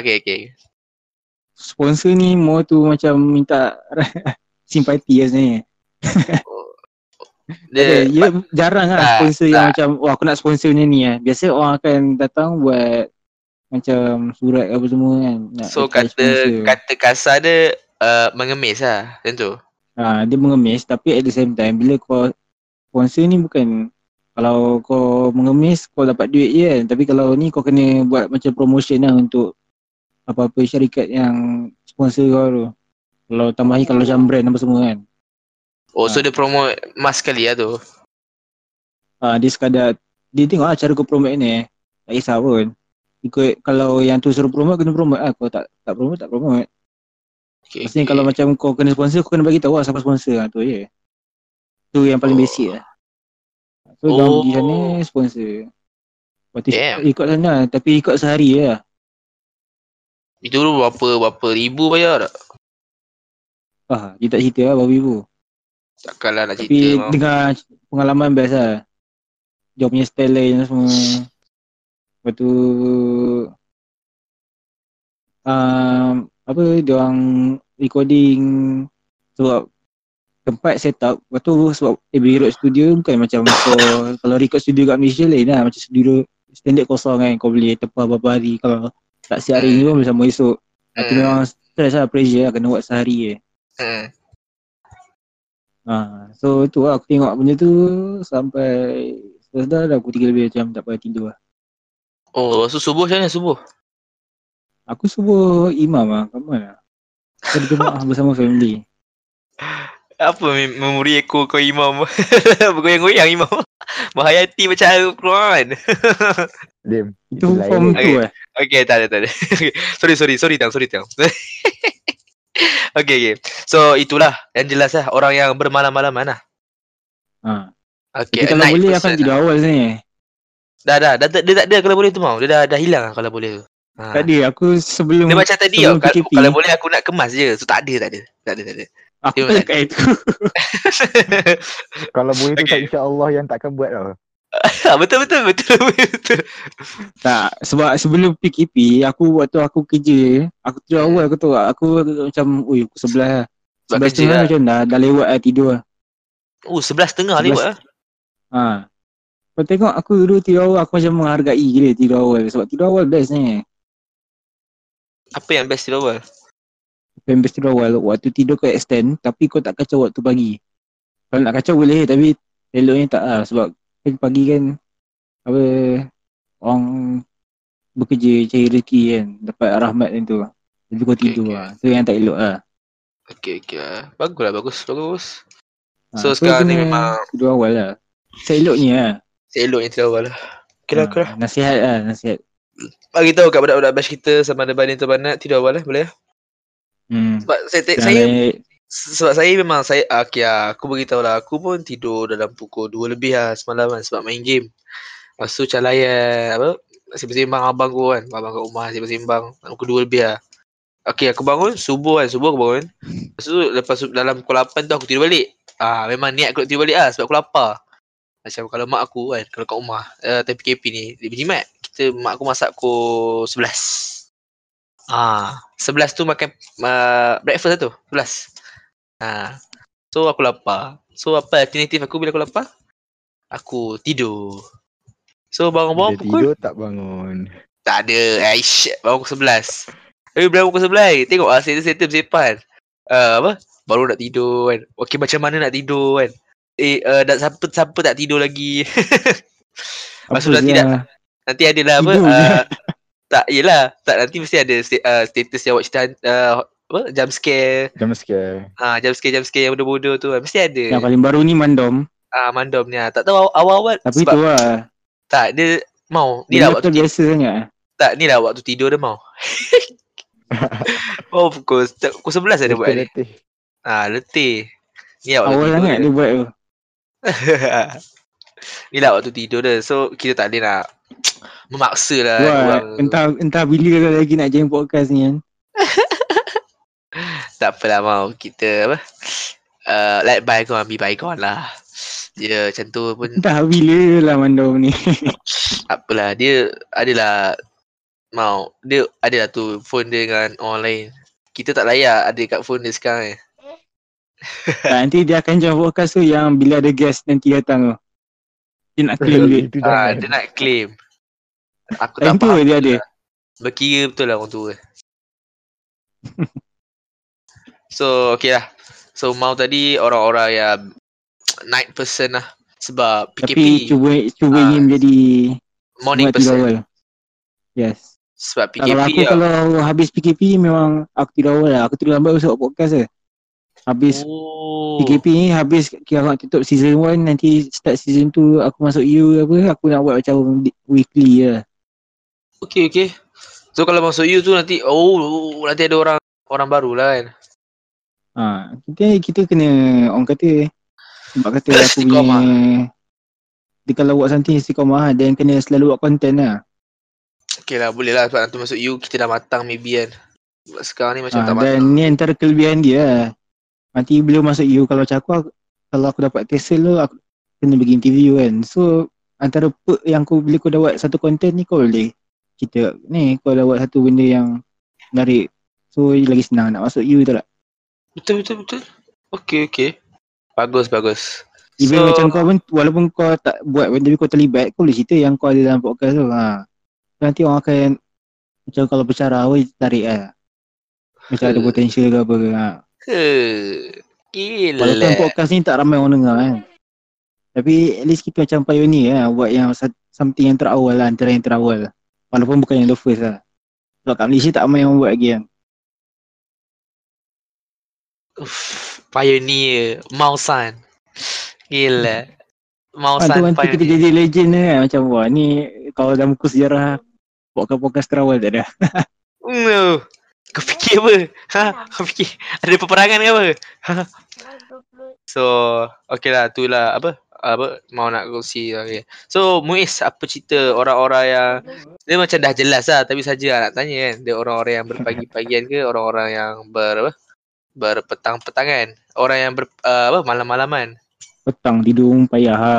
Okay okay sponsor ni more tu macam minta simpati lah sebenarnya. Dia Dia, dia jarang lah tak, sponsor yang tak. macam, wah aku nak sponsor ni ni lah. Biasa orang akan datang buat macam surat apa semua kan. Nak So kata kata kasar dia uh, mengemis lah Macam tu Ha, dia mengemis tapi at the same time bila kau sponsor ni bukan kalau kau mengemis kau dapat duit je kan. Tapi kalau ni kau kena buat macam promotion lah untuk apa-apa syarikat yang sponsor kau tu. Kalau tambahi kalau macam brand apa semua kan. Oh so Ha. dia promote mas sekali lah tu? Ha, dia sekadar dia tengok lah cara kau promote ni. Tak kisah pun. Ikut kalau yang tu suruh promote kena promote lah. Kalau tak tak promote tak promote okay, maksudnya kalau macam kau kena sponsor kau kena bagi tahu lah siapa sponsor lah tu je tu yang paling Oh. basic lah so oh. Oh. pergi sana sponsor Lepas tu Damn. ikut sana tapi ikut sehari je lah Itu dulu berapa Berapa ribu bayar tak ah, dia tak cerita lah berapa ribu Takkanlah nak tapi cerita mau. dengar pengalaman best lah dia punya style lain semua lepas tu um, apa dia orang recording sebab tempat set up lepas tu sebab Abbey Road Studio bukan macam kau kalau record studio kat Malaysia lain lah macam studio standard kosong kan kau boleh tepah beberapa hari kalau tak siap hari ni pun boleh sambung esok tapi Hmm. memang stress lah pressure lah kena buat sehari je Hmm. Ha, so tu lah aku tengok benda tu sampai selesai dah aku tiga lebih macam tak payah tidur lah. Oh lepas tu subuh macam mana subuh Aku subuh imam lah, kat mana? Kita berjemaah bersama family. Apa mem- memori aku kau imam Bergoyang-goyang imam Menghayati macam Al-Quran Dim. Itu lain. form tu Okay. eh. Okay tak ada tak ada Sorry sorry sorry tang sorry tang Okay okay So itulah Yang jelas lah Orang yang bermalam-malaman lah Ha. Okay Tapi kalau boleh akan lah. tidur awal sini. Dah dah dah, dah, dia tak ada kalau boleh tu mau Dia dah, dah hilang lah kalau boleh tu ha. Tak ada, aku sebelum Dia macam tadi tau kalau, kalau boleh aku nak kemas je So tak ada tak ada Tak ada tak ada aku dia tak cakap itu. Kalau boleh tu Okay. tak insya-Allah yang takkan buat tau. betul betul betul betul tak, sebab sebelum PKP, aku waktu aku kerja, aku tidur Hmm. awal aku tak, aku macam, ui aku sebelah lah. Sebelah setengah lah macam dah, dah lewat lah tidur lah. Oh sebelas setengah Sebelas- lewat lah Ha. Kau tengok aku dulu tidur awal, aku macam menghargai gila tidur awal. Sebab tidur awal best ni. Apa yang best tidur awal Pembes tidur awal Waktu tidur kau extend Tapi kau tak kacau waktu pagi Kalau nak kacau boleh Tapi eloknya tak lah Sebab kan pagi kan Apa Orang Bekerja cari rezeki kan Dapat rahmat macam tu Jadi kau Okay, tidur okay. lah Tu yang tak elok lah Okay, okay. ah. Bagus lah, bagus, bagus. ha, So, sekarang ni memang- Tidur awal lah Seeloknya lah Seeloknya tidur awal lah. Okay lah, Ha, okay lah. Nasihat lah Nasihat Bagi tahu kat budak-budak batch kita sama ada banding atau banat tidur awal lah, boleh? hmm. Sebab saya, te- Jangan saya sebab saya memang saya ah, okay lah, aku beritahu lah aku pun tidur dalam pukul 2 lebih lah semalam kan sebab main game. Lepas tu macam layan apa sembang-sembang abang aku kan, abang kat rumah sembang-sembang pukul 2 lebih lah. Okay aku bangun subuh kan, subuh aku bangun. Lepas tu lepas tu dalam pukul 8 tu aku tidur balik. Ah memang niat aku nak tidur balik lah sebab aku lapar. Macam kalau mak aku kan, kalau kat rumah, uh, time PKP ni, dia berjimat. Kita, mak aku masak pukul 11. Ah, 11 tu makan uh, breakfast lah tu, 11. Ha. So aku lapar. So apa alternatif aku bila aku lapar? Aku tidur. So Bila bangun-bangun pukul tidur tak bangun. tak ada. Aish, bangun pukul 11. Eh bangun pukul 11. Tengok ah settle-settle bersepan. Uh, apa? Baru nak tidur kan. Okey macam mana nak tidur kan. Eh uh, dah siapa siapa tak tidur lagi. Apa Maksud nanti dia? Nanti ada lah apa? Uh, tak yelah. Tak nanti mesti ada sta- uh, status yang awak cerita uh, apa? Jump scare. Jam scare. Ah, jump scare jump scare yang bodoh-bodoh tu kan. Mesti ada. Yang paling baru ni mandom Ah mandom ni ah. Tak tahu awal-awal Tapi sebab tu lah tak dia mau ni Dia lah waktu tu biasa sangat tak ni lah waktu tidur dia mau. oh pukul pukul 11 ada buat ni. Letih. Ah letih. Ni lah waktu Awal sangat dia buat tu ni lah waktu tidur dia. So kita tak boleh nak memaksa lah orang. entah entah bila lagi nak join podcast ni kan Tak apalah mau kita apa uh, let bygone be bygone lah. Dia macam tu pun Entah bila lah mandom ni apalah dia adalah mau dia adalah tu phone dia dengan orang lain. Kita tak layak ada kat phone dia sekarang eh. tak, Nanti dia akan join podcast tu yang bila ada guest nanti datang tu Dia nak claim Ah, jangan. dia nak claim. Aku tak faham. dia ada Berkira betul lah orang tua. so, okay lah. So, mau tadi orang-orang yang night person lah. Sebab PKP Tapi cuba cuba Ah, ingin menjadi morning buat tidur person. awal Yes Sebab Tak, Kalau PKP aku lah. kalau habis PKP memang aku tidur awal lah Aku tidur lambat besok podcast je Habis Oh. PKP ni habis kira nak tutup season 1 nanti start season 2 aku masuk U apa aku nak buat macam weekly lah. Okay, okay. So, kalau masuk you tu nanti, oh, nanti ada orang orang baru lah kan. Ha, kita kita kena orang kata sebab kata aku punya dia kalau buat something istiqamah dan kena selalu buat content lah. Okay lah, boleh lah. Sebab nanti masuk you, kita dah matang maybe kan. Sebab sekarang ni macam Ha, tak dan matang. ni antara kelebihan dia lah. Nanti bila masuk U kalau macam aku, aku kalau aku dapat Tesla tu aku kena pergi interview kan. So antara perk yang kau bila kau dah buat satu content ni kau boleh kita ni kau dah buat satu benda yang menarik. So lagi senang nak masuk U tu lah. Betul, betul, betul. Okay, okay. Bagus, bagus. Even So- macam kau pun walaupun kau tak buat pun tapi kau terlibat kau boleh cerita yang kau ada dalam podcast tu. Ha. Nanti orang akan macam kalau bercara oi tarik lah. Macam ada potential ke apa ke. Ha. Ke. Walaupun Gila. podcast ni tak ramai orang dengar kan. Tapi at least kita macam pioneer lah buat yang something yang terawal lah antara yang terawal. Walaupun bukan yang the first lah. Sebab kat Malaysia tak ramai yang buat lagi kan. Uff, pioneer. Mausan. Gila. Ha, Mausan nanti kita pioneer. jadi legend ni kan. Macam wah ni kalau dalam buku sejarah podcast-podcast terawal tak ada. No. Kau fikir apa? Ha? Kau fikir ada peperangan ke apa? Ha? So, okay lah. Tu lah apa? apa mau nak kongsi okay. So Muiz apa cerita orang-orang yang dia macam dah jelas lah tapi saja lah nak tanya kan dia orang-orang yang berpagi-pagian ke orang-orang yang ber apa berpetang-petangan orang yang ber uh, apa malam-malaman Petang tidur pun payah ha.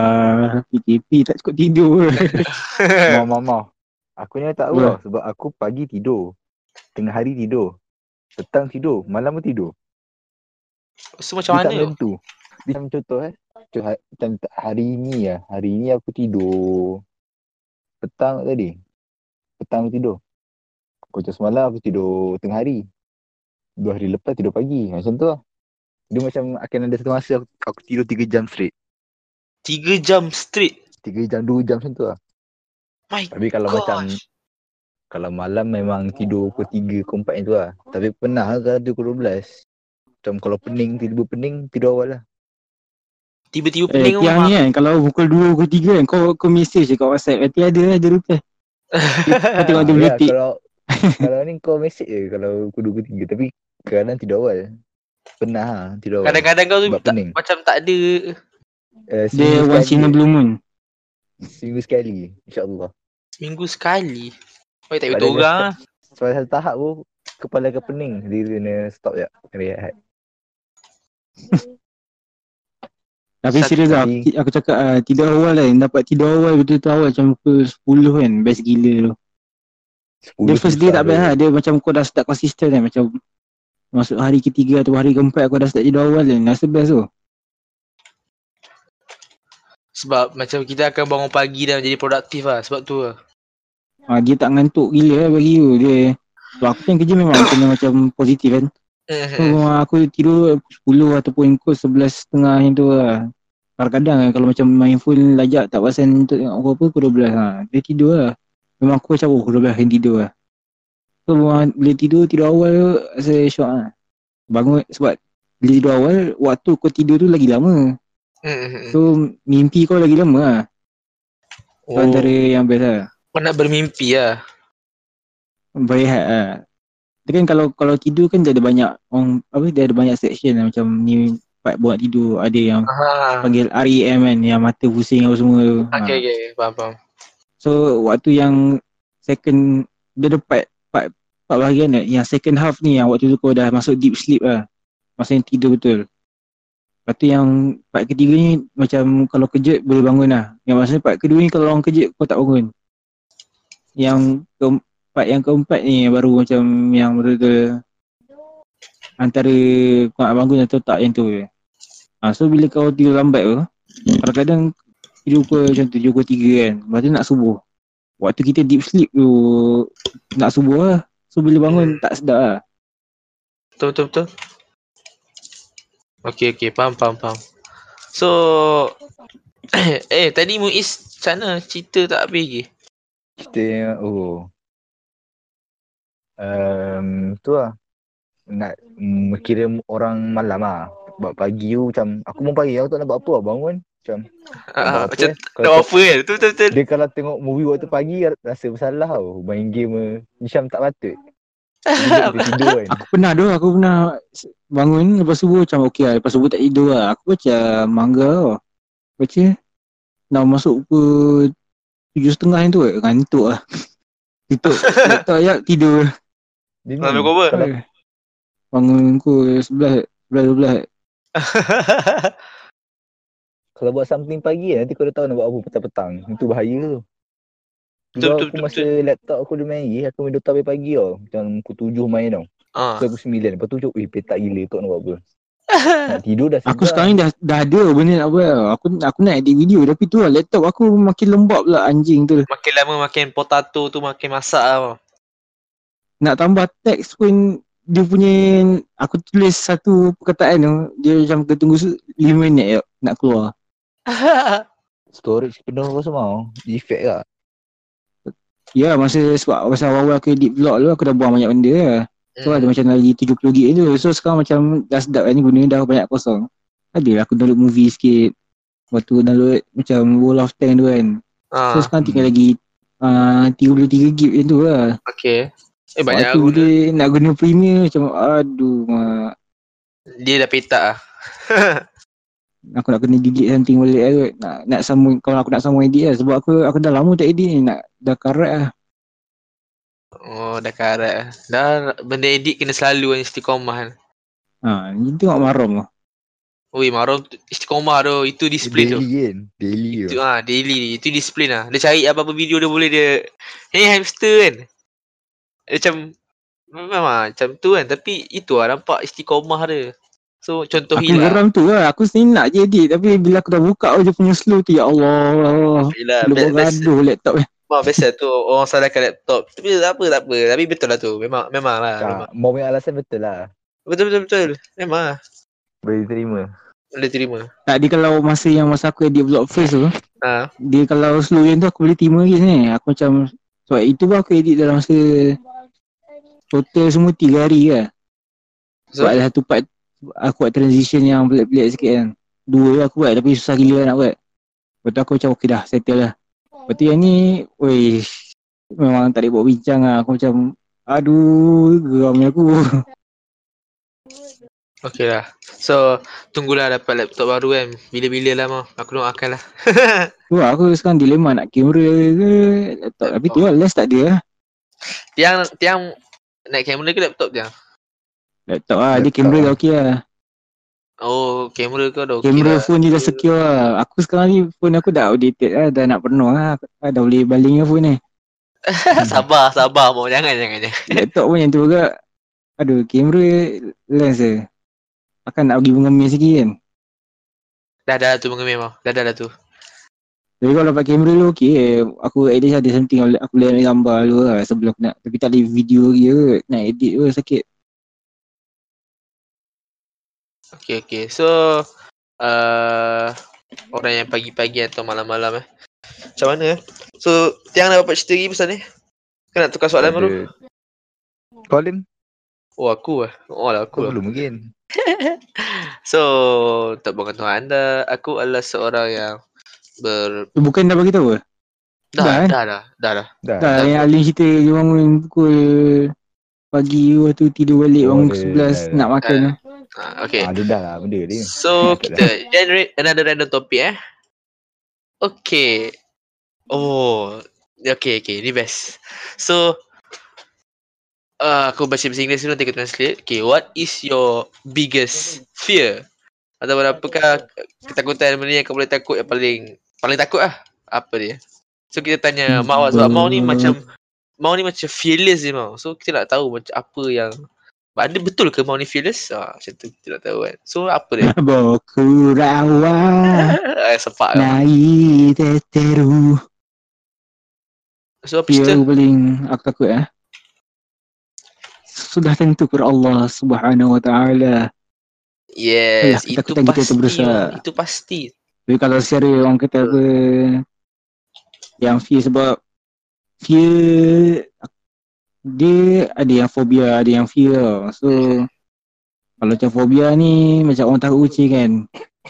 PKP tak cukup tidur. Mau mau mau. Aku ni tak tahu tau sebab aku pagi tidur. Tengah hari tidur. Petang tidur, malam pun tidur. so macam Dia tak mana menentu. Dia macam contoh eh. Ha- Macam t- hari ni lah. Hari ni aku tidur. Petang tadi. Petang aku tidur. Macam semalam aku tidur tengah hari. Dua hari lepas tidur pagi. Macam tu lah. Dia macam akan ada satu masa aku, aku tidur 3 jam straight. Tiga jam straight. 3 jam, 2 jam macam tu lah. My Tapi kalau gosh. macam kalau malam memang tidur pukul 3 ke 4 itu lah. Tapi pernah lah kalau tidur pukul 12. Macam kalau pening, tidur pening, tidur awal lah. Tiba-tiba Eh, pening Tiang rumah. ni kan Kalau pukul 2, pukul 3 kan Kau kau message je kat WhatsApp Nanti ada lah dia reply Kau tengok dia Ah, meletik kalau kalau ni kau message je kalau pukul 2 ke 3. Tapi kadang tidur awal. Pernah lah tidur awal. Kadang-kadang kau tu tak, pening. macam tak ada. Uh, Dia once in a blue moon Seminggu sekali. InsyaAllah. Seminggu sekali. Oh, tak betul orang lah. Sampai satu tahap pun kepala kau pening. Dia kena stop je. Rehat. Tapi Satu serius lah aku, aku cakap uh, Tidur awal kan Dapat tidur awal betul-betul awal Macam pukul 10 kan Best gila tu Dia 10 first day tak tu. best lah Dia macam kau dah start konsisten kan Macam Masuk hari ketiga atau hari keempat Kau dah start tidur awal kan Rasa best tu Sebab macam kita akan bangun pagi dan jadi produktif lah. Sebab tu lah. Ha, Dia tak ngantuk gila lah bagi tu Dia Sebab aku kan kerja memang kena macam positif kan. So Hmm. aku tidur 10 ataupun kau 11.30 macam tu lah. Kadang-kadang kan kalau macam main phone lajak tak perasan untuk tengok apa-apa pukul 12 ha. Dia tidur lah. Memang aku macam oh pukul 12 kan tidur lah. So bila tidur, tidur awal tu rasa syok lah. Bangun sebab bila tidur awal waktu kau tidur tu lagi lama. Hmm. So mimpi kau lagi lama lah. So Oh, antara yang best lah nak bermimpi lah. Berehat lah Dia kan kalau kalau tidur kan dia ada banyak orang apa dia ada banyak section lah macam ni part buat tidur ada yang Ha. panggil REM kan yang mata pusing apa semua tu. Okay, Ha. okay. Faham, faham. So waktu yang second dia ada part part, part bahagian ni, yang second half ni yang waktu tu kau dah masuk deep sleep lah. Masa yang tidur betul. Lepas tu yang part ketiga ni macam kalau kejut boleh bangun lah. Yang maksudnya part kedua ni kalau orang kejut kau tak bangun. Yang ke, part yang keempat ni baru macam yang betul-betul antara kau nak bangun atau tak yang tu je. Ha, so bila kau tidur lambat tu, kadang-kadang tidur pukul macam tu, tidur pukul tiga kan. Lepas tu nak subuh. Waktu kita deep sleep tu, nak subuh lah. So bila bangun tak sedap lah. Betul, betul, betul. Okay, okay. Faham, faham, faham. So, eh, tadi Muiz macam mana? Cerita tak habis lagi? Kita oh. Um, tu lah. Nak um, kira orang malam lah. Buat pagi tu macam aku pun pagi aku tak nak buat apa lah. Bangun macam Ah, apa macam eh. tak Kalau buat apa kan? Betul, betul, betul. dia kalau tengok movie waktu pagi rasa bersalah tau. Main game macam tak patut. Tidur kan. Aku pernah tu, aku pernah bangun lepas subuh macam okey lah. Lepas subuh tak tidur lah. Aku baca manga tau. Baca. Nak masuk ke tujuh setengah yang tu eh. Ngantuk lah. Tutup laptop ayat tidur. Dia ni, Sampai cover. kalau Bangun pukul sebelas, sebelas, dua belas. kalau buat something pagi nanti kau dah tahu nak buat apa petang-petang. Itu bahaya tu. Betul, betul, aku betul, masa laptop aku dia main lagi, aku main Dota sampai pagi tau. Macam pukul tujuh main tau. Ah. Pukul sembilan. Lepas tu macam, eh petak gila kau nak buat apa. Nak tidur dah Aku sekarang dah, dah ada benda nak buat. Aku, aku nak edit video tapi tu lah laptop aku makin lembab pula anjing tu. Makin lama makin potato tu makin masak lah. Nak tambah teks pun dia punya aku tulis satu perkataan tu dia macam kena tunggu 5 minit nak keluar. Storage penuh apa semua. Effect lah. Ya masa sebab masa awal-awal aku edit vlog tu aku dah buang banyak benda lah. So ada macam lagi 70 gig tu. So sekarang macam dah sedap kan ni guna dah banyak kosong. Adalah aku download movie sikit. Lepas tu download macam World of Tank tu kan. Ah, So sekarang tinggal lagi uh, 33 gig macam tu lah. okay. Eh banyak aku bila nak guna premium macam aduh mak. Dia dah petak lah. Aku nak kena delete something balik lah kot. Nak, nak sambung, kalau aku nak sambung edit lah. Sebab aku aku dah lama tak edit ni. Nak, dah karat lah. Oh dah karat lah. Dah benda edit kena selalu kan istiqomah kan. Ha, ni tengok marom lah. Ui marom tu- istiqomah tu. Itu disiplin tu. Daily kan. Daily Itu tu. ah daily ni. Itu disiplin lah. Dia cari apa-apa video dia boleh dia. Hey hamster kan. Dia macam memang macam tu kan. Tapi itu lah nampak istiqomah dia. So contoh Aku hilang. geram tu lah. Aku sendiri nak je edit. Tapi bila aku dah buka je punya slow tu. Ya Allah. Yelah, Bila best, best, gaduh laptop ni. Memang biasa tu orang salahkan laptop. Tapi tak apa, tak apa. Tapi betul lah tu. Memang memang lah. Memang. Mau punya alasan betul lah. Betul betul betul. Memang lah. Boleh terima. Boleh terima. Tak dia kalau masa yang masa aku edit vlog first tu Ha. Dia kalau slow yang tu aku boleh terima lagi ni Aku macam Sebab itu pun aku edit dalam masa Total semua 3 hari So, Sebab ada satu part Aku buat transition yang pelik-pelik sikit kan Dua aku buat tapi susah gila nak buat Lepas tu aku macam okay dah settle lah Lepas tu yang ni Weh Memang tak boleh buat bincang lah Aku macam Aduh Geramnya aku okay lah. So, tunggulah dapat laptop baru kan. Bila-bila lah mau. Aku doakan lah. Tu lah, aku sekarang dilema nak kamera ke laptop. Tapi tu lah lens tak ada lah tiang, tiang naik kamera ke laptop tiang? Laptop lah dia Laptop kamera lah. dah okay lah Oh, kamera kau dah okey Kamera lah. phone dia dah secure lah. Aku sekarang ni phone aku dah outdated lah. Dah nak penuh lah. Ah, Dah boleh baling lah phone ni. Sabar, sabar mau. Jangan, jangan. Laptop pun yang tu juga. Aduh kamera lens je Akan nak pergi mengemis lagi kan? Dah, dah tu mengemim mau. Dah, dah, dah tu. Tapi kalau dapat kamera lu okay Aku at least ada something Aku aku boleh ambil gambar dulu lah Sebelum aku nak. Tapi tak ada video lagi kot Nak edit tu sakit Okay, okay. So, uh, orang yang pagi-pagi atau malam-malam eh. Macam mana eh? So, Tiang dah dapat cerita lagi pasal ni? Kau nak tukar soalan baru? Colin, Oh, aku lah. Oh lah, aku lah. belum mungkin. So, untuk pengetahuan anda, aku adalah seorang yang ber... Tu bukan dah bagi tahu ke? Dah, Dah, eh? dah, dah, dah, dah. Dah. Dah dah yang. Alin cerita Dia bangun pukul Pagi Lepas tu tidur balik Oh, Bangun pukul 11 dah- Nak makan dah. Ah, okay. Ah, dah lah benda ni. So, kita generate another random topic eh. Okay. Oh, okay, okay. Ni best. So, uh, aku baca bahasa Inggeris dulu nanti aku translate. Okay, what is your biggest fear? Atau apakah ketakutan benda yang kau boleh takut yang paling paling takut lah? Apa dia? So kita tanya Mau lah, sebab Mau ni macam Mau ni macam fearless je Mau. So kita nak tahu macam apa yang ada betul ke Mau ni fearless? Ah, macam tu kita nak tahu kan. So apa dia? Boku rawa Eh, sepak kan. Nai teteru So apa cerita? aku paling Aku takut eh Sudah tentu kepada Allah Subhanahu wa ta'ala Yes, Alah, itu kita pasti. tu berusaha. Bang. Itu pasti. Tapi kalau secara orang kata apa Yang fear sebab Fear Dia ada yang fobia Ada yang fear. So Kalau macam fobia ni Macam orang takut kucing kan.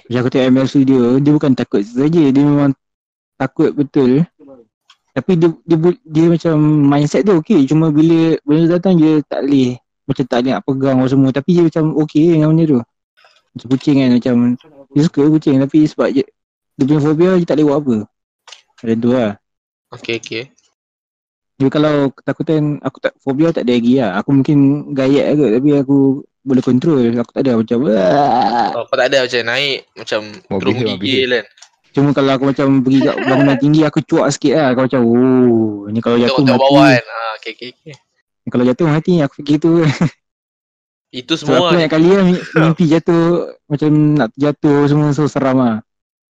Macam aku tengok ML Studio Dia bukan takut saja. Dia memang Takut betul. Tapi dia dia, bu- dia macam Mindset dia okey. Cuma bila Benda datang dia tak boleh Macam tak boleh nak pegang apa semua. Tapi dia macam okey dengan benda tu. Macam kucing kan Macam Dia suka kucing. Tapi sebab dia, dia punya fobia Dia tak boleh buat apa. Macam tu lah. Okay, okay. Jadi kalau ketakutan Aku tak Fobia tak ada lagi lah Aku mungkin Gayat ke Tapi aku Boleh control Aku tak ada macam "Wah." Oh, kau tak ada macam naik macam mobil. gigil kan. Cuma kalau aku macam Pergi kat bangunan tinggi Aku cuak sikit lah Aku macam Oh Ni kalau jatuh mati bawah kan. Ah, okay, okay, okay. Ni Kalau jatuh mati Aku fikir tu Itu Sebab aku semua kan. banyak kali lah mi- Mimpi jatuh Macam nak jatuh Semua so seram lah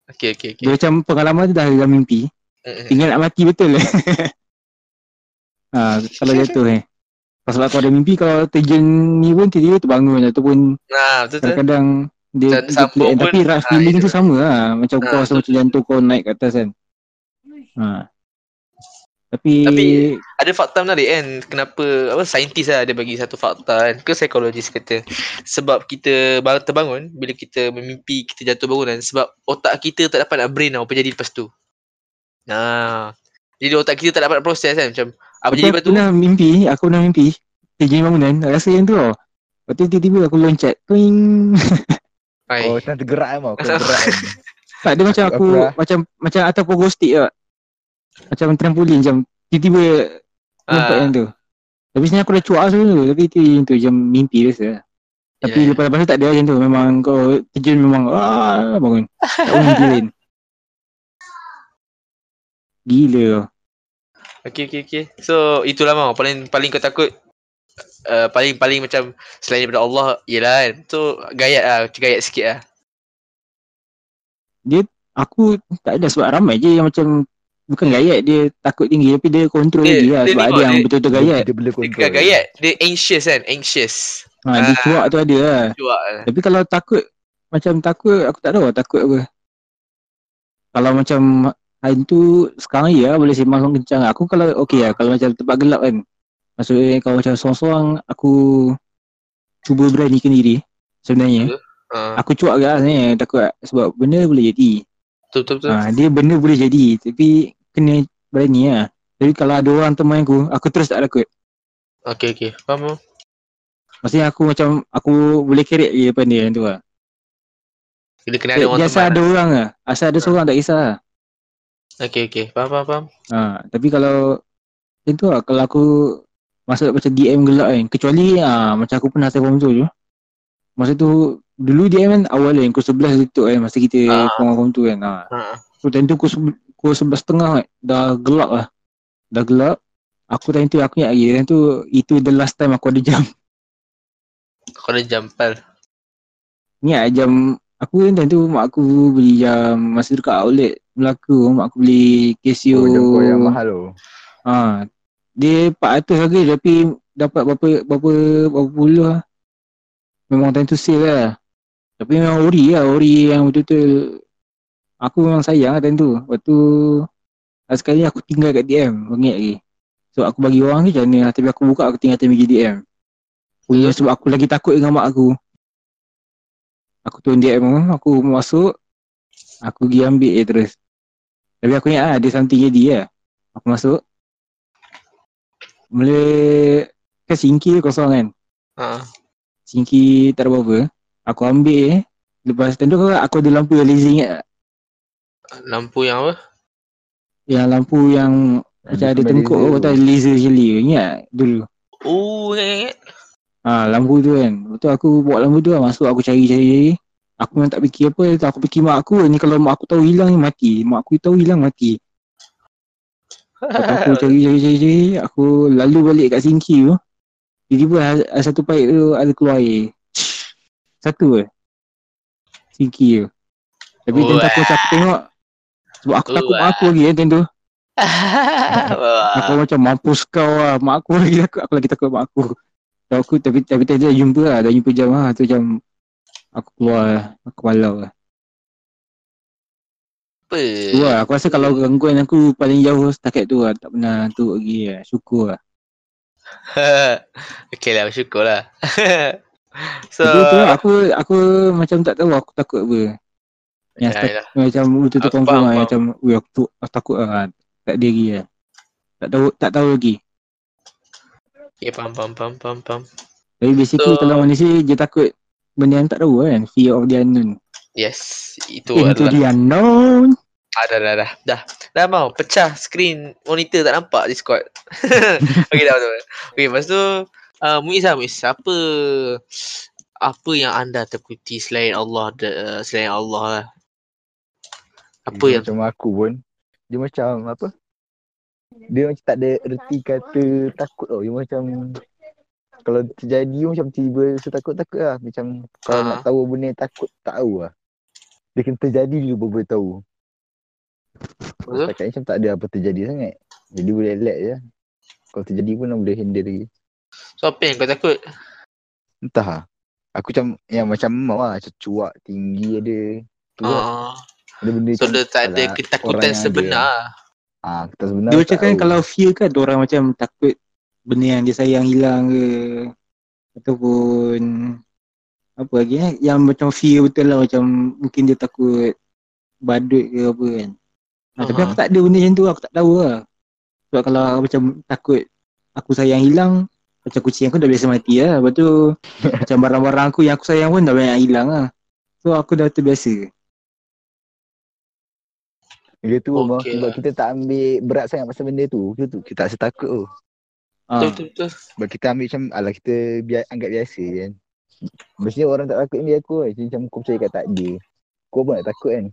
Okay, okay, okay. Dia macam pengalaman tu dah dalam mimpi. Tinggal nak mati betul ha, Kalau jatuh eh Sebab kau ada mimpi Kalau terjun ni pun Tiba-tiba terbangun Ataupun Nah, betul tu. kadang-kadang dia, dia kan. pun, Tapi rasa ah, feeling tu sama lah Macam kau rasa betul. macam jantung kau naik ke atas kan ha. Tapi, Tapi- Ada fakta menarik kan kenapa apa saintis lah dia bagi satu fakta kan ke psikologis kata sebab kita bang- terbangun bila kita memimpi kita jatuh bangunan sebab otak kita tak dapat nak brain tau apa jadi lepas tu. Nah. Jadi otak kita tak dapat proses kan macam apa jadi aku lepas tu? pernah mimpi Aku pernah mimpi Terjun bangunan Rasa yang tu tau Lepas tu tiba-tiba aku loncat Twing Ai. Oh, macam tergerak kan mau. Kau tergerak kan. Tak ada macam aku lah? Macam macam atas pogo stick tak Macam trampolin macam Tiba-tiba Lompat Ah. yang tu Tapi sebenarnya aku dah cuak sebelum tu Tapi tu yang tu macam mimpi biasa Tapi Ya. lepas-lepas tu tak ada macam tu Memang kau terjun memang ah, Bangun Tak boleh mimpi lain Gila tau Okay, okay, okay. So, itulah mau paling paling kau takut uh, paling paling macam selain daripada Allah ialah kan. So, gayat lah, gayat sikit lah. Aku tak ada sebab ramai je yang macam Bukan gayat dia takut tinggi Tapi dia kontrol Dia- lagi lah dia Sebab tengok ada yang dia- betul-betul gayat Dia boleh Dia control. bukan gayat, dia anxious kan, anxious. Ha, dia Ah. cuak tu ada lah. Cuak lah. Tapi kalau takut, macam takut, aku tak tahu lah takut apa. Kalau macam hantu sekarang ya boleh sembang kencang. Aku kalau okey lah, kalau macam tempat gelap kan. Maksudnya kalau macam sorang-sorang aku cuba beranikan diri sebenarnya. Ha, Aku cuak ke lah sebenarnya takut sebab benda boleh jadi. betul betul betul. Ha, dia benda boleh jadi tapi kena berani lah. Tapi kalau ada orang teman aku, aku terus tak takut. Okey okey. Faham. Maksudnya aku macam aku boleh kerek je depan dia tu lah. Bila kena ada orang teman. ada orang lah. Asal ada seorang tak kisah lah. Okey okey. Faham faham faham. Ha, tapi kalau macam tu lah, kalau aku masuk macam DM gelap kan. Kecuali ha, macam aku pernah telefon tu je. Masa tu, dulu DM kan awal kan, pukul 11 tutup kan. Masa kita Ah. phone tu kan. Ha. Ha. So time tu pukul, sebe- pukul 11 tengah kan. Dah gelap lah. Dah gelap. Aku time tu, aku ingat lagi. Time tu, itu the last time aku ada jam. Kau ada jampal. Ingat jam, aku kan time tu mak aku beli jam masa dekat outlet Melaka. Mak aku beli Casio. Oh, yang mahal tu. Ha. Dia 400 harga tapi dapat berapa berapa berapa puluh lah. Memang time tu sale lah. Tapi memang ori lah, ori yang betul-betul aku memang sayang lah time tu. Lepas tu ah, sekali aku tinggal kat DM, ingat lagi. So aku bagi orang ke macam mana lah. Tapi aku buka aku tinggal pergi DM. Punya sebab aku lagi takut dengan mak aku. Aku turun DM aku masuk. Aku pergi ambil je terus. Tapi aku ingat lah, ada something jadi lah. Aku masuk. Mula kan singki kosong kan. Ha. Singki tak ada apa-apa. Aku ambil Lepas tu aku, aku ada lampu yang laser ingat tak? Lampu yang apa? Yang lampu yang macam ada tengkuk tu tak laser jeli Ingat dulu. Oh, ingat ingat. Ha, lampu tu kan. Betul aku bawa lampu tu lah. Masuk aku cari-cari. Aku memang tak fikir apa. Aku fikir mak aku ni kalau mak aku tahu hilang ni mati. Mak aku tahu hilang mati. Lepas aku cari-cari-cari. Aku lalu balik kat Singki tu. Tiba-tiba ada- satu paip tu ada keluar air. Satu ke? Singki tu. Tapi Oh, oh, aku macam aku tengok. Sebab aku Oh, takut mak aku lagi kan time tu. Aku macam mampus kau lah. Mak aku lagi takut. Aku lagi takut mak aku. Aku tapi tapi tadi dah jumpa lah. Dah jumpa jam lah. Tu jam aku keluar lah. Aku malau lah. Apa? Tu lah. Aku rasa kalau gangguan aku paling jauh setakat tu lah. Tak pernah tu lagi lah. Syukur lah. okay lah, bersyukur lah. so, tu lah. Aku, aku macam tak tahu aku takut apa. Yang Ya, start, yalah. macam betul-betul Aku confirm lah. Macam ui, aku, tu, aku takut lah. Tak ada lagi lah. Tak tahu, tak tahu lagi. okay, faham, faham, faham, faham, faham. Tapi basically So- kalau manusia dia takut benda yang tak tahu kan. Fear of the unknown. Yes, itu Into adalah. the unknown. Ah, dah, dah, dah. Dah, dah mau. Pecah screen monitor tak nampak Discord. okay, dah betul. Okay, lepas tu, uh, Muiz lah, Muiz. Apa, apa yang anda takuti selain Allah, de, selain Allah lah? Apa dia yang, macam aku pun dia macam apa dia macam tak ada erti kata takut tau dia macam kalau terjadi macam tiba rasa takut-takut lah. Macam kalau Ah. nak tahu benda takut tak tahu lah. Dia kena terjadi dulu baru boleh tahu. Betul? Setakat ni macam tak ada apa terjadi sangat. Jadi boleh relax je. Kalau terjadi pun boleh handle lagi. So apa yang kau takut? entah lah. Aku macam yang macam mau lah. Macam cuak tinggi ada tu lah. Ah, ada benda so dia tak ada ketakutan sebenar. ah kita sebenar Dia macam kan kalau fear kan orang macam takut benda yang dia sayang hilang ke ataupun apa lagi eh yang macam fear betul lah macam mungkin dia takut badut ke apa kan. Ha, tapi aku tak ada benda macam tu aku tak tahu lah. Sebab kalau aku macam takut aku sayang hilang macam kucing aku dah biasa mati lah. Lepas tu macam barang-barang aku yang aku sayang pun dah banyak hilang lah. So aku dah terbiasa. Dia tu okay Okey sebab lah. kita tak ambil berat sangat pasal benda tu. Kita tu kita tak rasa takut tu. Ha. Betul, betul, betul. Sebab kita ambil macam alah kita biar anggap biasa kan. Mestinya orang tak takut ni aku kan. Macam kau percaya kat takdir. Kau pun nak takut kan.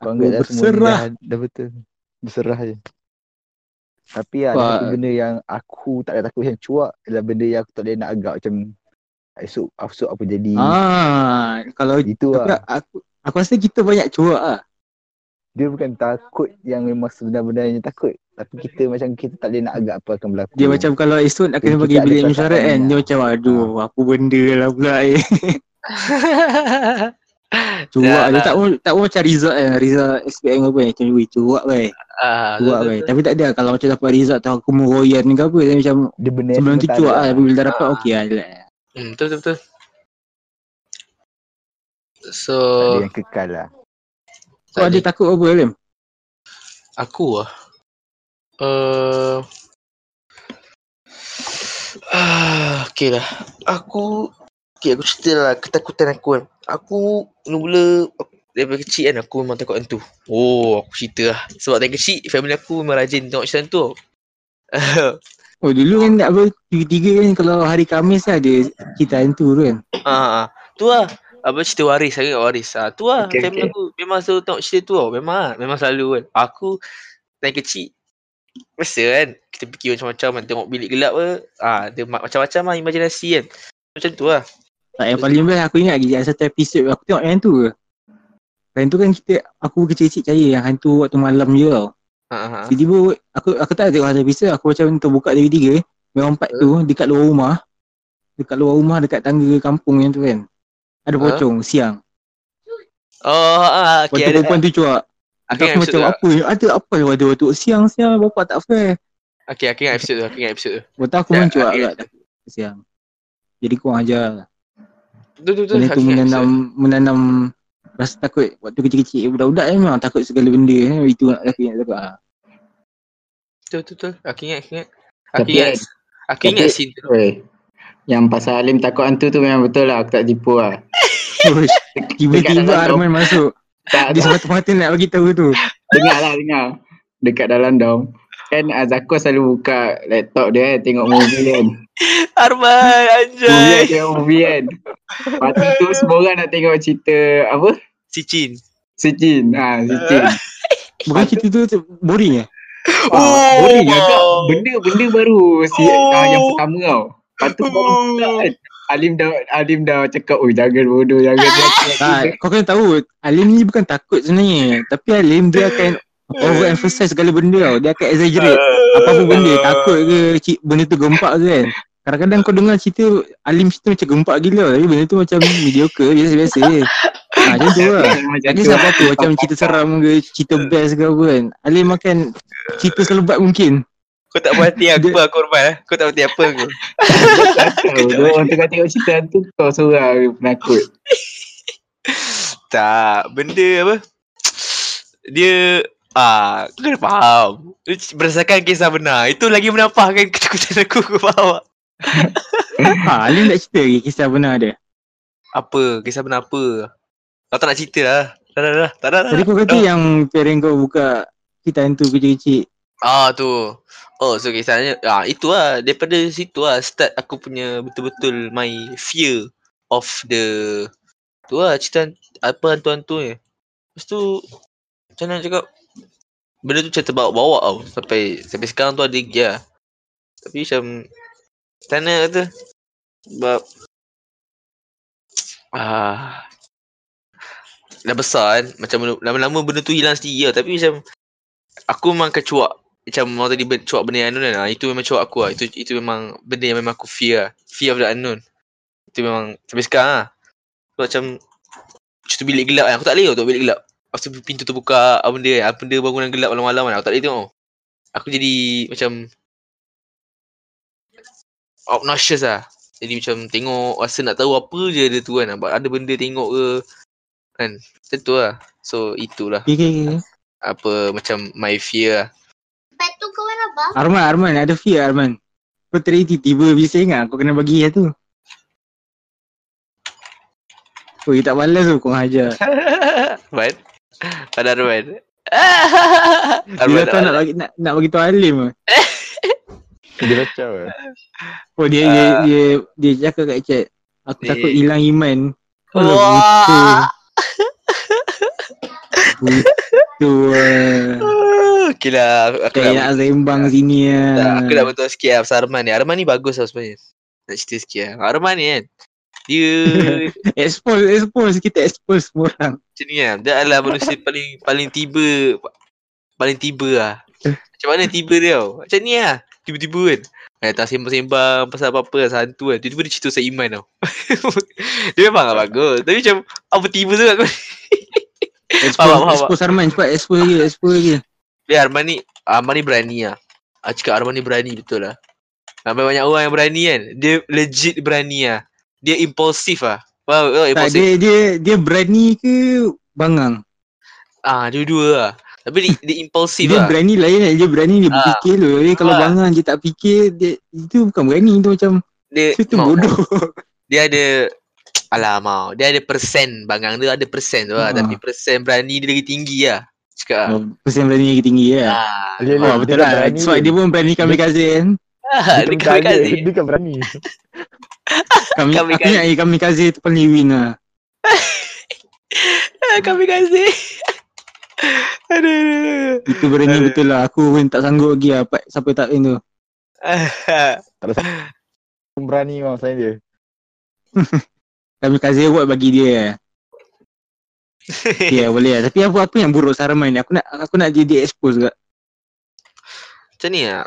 Kau Aku anggap dah semua ni berserah. dah, dah betul. Berserah je. Tapi lah, ada Wah. satu benda yang aku tak ada takut yang cuak adalah benda yang aku tak boleh nak agak macam esok, esok apa jadi. Ah, kalau Itu lah. aku aku rasa kita banyak cuak ah. Dia bukan takut yang memang sebenar-benarnya takut. Tapi kita macam kita tak boleh nak agak apa akan berlaku. Dia macam kalau esok nak kena bagi bilik mesyuarat kan Dia lah. macam aduh apa benda lah pula eh Cuak Dah dia lah. tak mau tak mau macam result kan Result SPM apa ni Macam cuak kan Ah, Cuak betul, kan. Tapi tak ada kalau macam dapat result tahu aku meroyan ke apa Dia macam Dia benar sebelum tu cuak lah Tapi bila dah dapat Ah. okey lah. Hmm, betul betul betul. So Tak ada yang kekal lah. Kau ada takut apa Lim? aku ah. Uh, ah, okay lah. Aku Okay aku cerita lah ketakutan aku kan. Aku mula-mula aku- daripada kecil kan aku memang takut hantu. Oh aku cerita lah. Sebab dari kecil family aku memang rajin tengok cerita hantu. Oh dulu kan apa Tiga-tiga kan kalau hari Khamis lah ada cerita hantu tu kan Ah, ah. tu lah. Apa cerita waris, saya kat waris. Ah, tu lah. Okay, Okay, family okay. aku memang selalu tengok cerita tu tau. Memang lah. Memang selalu kan. Aku dari kecil Biasa kan Kita fikir macam-macam kan Tengok bilik gelap ke ah, Dia ma- macam-macam lah imajinasi kan. Macam tu lah. Tak yang paling best aku ingat lagi ada satu episod aku tengok yang hantu ke? Yang tu kan kita aku kecil-kecil percaya yang hantu waktu malam je tau. Ha, ha, ha. Tiba-tiba aku aku tak tengok satu episod aku macam terbuka dari tiga Memang empat tu dekat luar rumah. Dekat luar rumah dekat tangga kampung yang tu kan. Ada Ha? pocong siang. Oh ah, Waktu okay, ada, perempuan tu cuak Aku Aku ingat macam apa ni Ada apa ni waktu waktu siang-siang bapak tak fair Okay, aku ingat episod tu Aku ingat episod tu Waktu aku pun cuak okay. kat siang Jadi kurang ajar Betul betul Benda aku tu ingat menanam menanam rasa takut waktu kecil-kecil budak-budak ni memang takut segala benda eh. itu nak takut nak takut ah. Betul betul betul Aku ingat aku ingat Aku Tapi- ingat Aku ingat tapi- scene tu Oi. Yang pasal Alim takut hantu tu memang betul lah. Aku tak tipu lah. Tiba-tiba Arman masuk. Tak, Dia tak. semata-mata nak bagi tahu tu. dengar lah, dengar. Dekat dalam dom. Kan Azako selalu buka laptop dia kan, tengok movie kan. Arman Movie kan, anjay tengok movie kan. Lepas tu semua orang nak tengok cerita apa? Si Chin Si Jin. Ha, si Jin. Bukan cerita tu tu boring eh. Oh. Ah, boring agak. Benda-benda baru si Oh. ah, yang pertama tau. Lepas tu baru pula kan. Alim dah Alim dah cakap, "Oh, jangan bodoh, jangan." Tak, kau kena tahu Alim ni bukan takut sebenarnya. Tapi Alim dia akan overemphasize segala benda tau. Dia akan exaggerate. Apa-apa benda takut ke cik, benda tu gempak ke kan. Kadang-kadang kau dengar cerita Alim cerita macam gempak gila tapi benda tu macam mediocre biasa-biasa je. Ha, macam tu lah. Macam Tak tu macam cerita seram ke, cerita best ke apa kan. Alim makan cerita selebat mungkin. Kau tak berhati aku apa korban eh Kau tak berhati apa aku Tahu, dia orang tengah tengok cerita tu kau seorang penakut. Tak, benda apa? Dia ah, kau kena faham. Berdasarkan kisah benar. Itu lagi menampahkan ketakutan aku, kau faham tak? Ha, Alim tak cerita lagi kisah benar dia. Apa? Kisah benar apa? Kau tak nak cerita lah. Dah, dah, dah. Tak, dah. Tadi kau kata yang parent kau buka cerita hantu kecil-kecil. Ah, tu. Oh, so kisahnya. Ah, itu lah. Daripada situ lah start aku punya betul-betul my fear of the tu lah cerita apa hantu-hantu ni. Lepas tu macam mana cakap benda tu macam terbawa-bawa tau sampai sampai sekarang tu ada lagi lah. Tapi macam mana kata sebab ah dah besar kan macam lama-lama benda tu hilang sendiri lah tapi macam aku memang akan cuak macam orang tadi cuak benda yang unknown kan? Ah, itu memang cuak aku lah. Itu itu memang benda yang memang aku fear lah. Fear of the unknown. Itu memang sampai sekarang lah. So, macam cerita bilik gelap kan? Aku tak boleh tau tengok bilik gelap. Lepas tu pintu terbuka apa benda kan? Apa benda bangunan gelap malam-malam kan? Aku tak boleh tengok. Aku jadi macam obnoxious lah. Jadi macam tengok rasa nak tahu apa je dia tu kan? Ada benda tengok ke? Kan? Macam tu lah. So itulah. Okay, okay, okay. apa macam my fear lah Lepas tu kawan apa? Arman, Arman, ada fear Arman. Kau tadi tiba-tiba bisa ingat kau kena bagi lah tu. Oh, tak balas tu kau hajar. Arman Pada Arman Dia Arman tahu nak bagi nak, nak bagi tahu Alim ke? Dia kacau lah. Oh dia dia dia dia cakap kat chat. Aku Ni. takut hilang iman. Oh, Wah Tu uh, Okay lah Aku, aku Kayak nak sembang sini tak, lah. Aku nak betul sikit lah Pasal Arman ni Arman ni bagus lah sebenarnya Nak cerita sikit lah Arman ni kan Dia Expose, expose. Kita expose semua orang. Macam ni lah Dia adalah manusia paling Paling tiba Paling tiba lah Macam mana tiba dia tau. Macam ni lah. Tiba-tiba kan. Eh, tak sembang-sembang pasal apa-apa lah. Santu kan. Tiba-tiba dia cerita pasal Iman tau. dia memang lah bagus. Tapi macam apa tiba tu kat kau. Expose, Faham, faham, expose Arman cepat expose lagi, expose lagi. Dia Arman ni, Arman ni berani lah. Aku cakap Arman ni berani betul lah. Ramai banyak orang yang berani kan. Dia legit berani lah. Dia impulsif lah. Faham? Oh, Tak, dia, dia, dia berani ke bangang? Ah, dua-dua lah. Tapi dia, dia impulsif Dia lah. berani lain lah, dia berani dia Ah. berfikir loh. Dia kalau Ah. bangang dia tak fikir, dia, itu bukan berani tu macam, Dia, itu mau- bodoh. dia ada Alah mau Dia ada persen Bangang dia ada persen tu lah Ha. Tapi persen berani dia lagi tinggi lah Cakap lah Oh, Persen berani lagi tinggi ya. Ah, Oh, dia- betul dia lah. berani Sebab dia pun berani kami kan. Ah, Dia Dia kan kami berani. kasih Dia kan berani. Kami, Kami aku ingat kami kazi tu paling win lah. Ah, Kami kasih Aduh Itu berani Aduh. betul lah. Aku pun tak sanggup lagi lah. Pak- Siapa tak win tu. Berani memang selain dia. Kami kazi buat bagi dia. Ya boleh lah. Tapi apa apa yang buruk Sarman ni? Aku nak aku nak dia, dia expose kat. Macam ni lah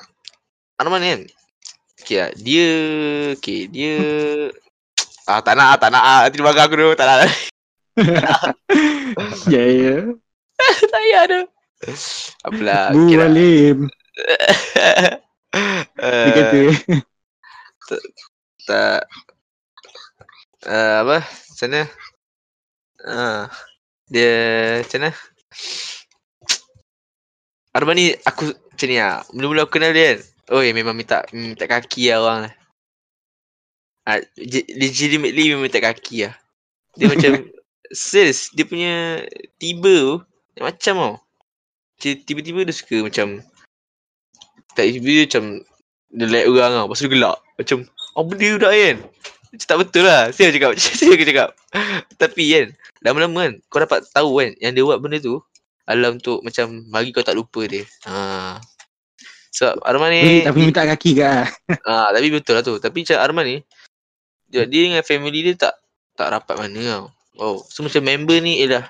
Arman kan Okay lah Dia Okay dia Ah tak nak ah, tak nak ah. Nanti dia marah aku dulu Tak nak Ya ya. Tak payah tu Apalah Bu okay lah Alim. Dia kata. tak uh, apa macam mana uh, dia macam mana? Arman ni aku macam ni lah Mula-mula aku kenal dia kan. Oi memang minta minta kaki lah orang lah. Uh, Legitimately memang minta kaki lah. Dia macam Serius Dia punya Tiba tu Macam tau. Tiba-tiba dia suka macam Tak tiba-tiba dia macam Dia like orang tau. Lepas tu dia gelak. Macam Oh benda budak kan? Macam tak betul lah. Saya cakap Saya cakap. Tapi kan Lama-lama kan Kau dapat tahu kan Yang dia buat benda tu Adalah untuk macam Bagi kau tak lupa dia ha. Sebab Arman ni tapi minta kaki lah. Ah, tapi betul lah tu. Tapi macam Arman ni, dia, dia dengan family dia tak tak rapat mana tau. Oh, so macam member ni ialah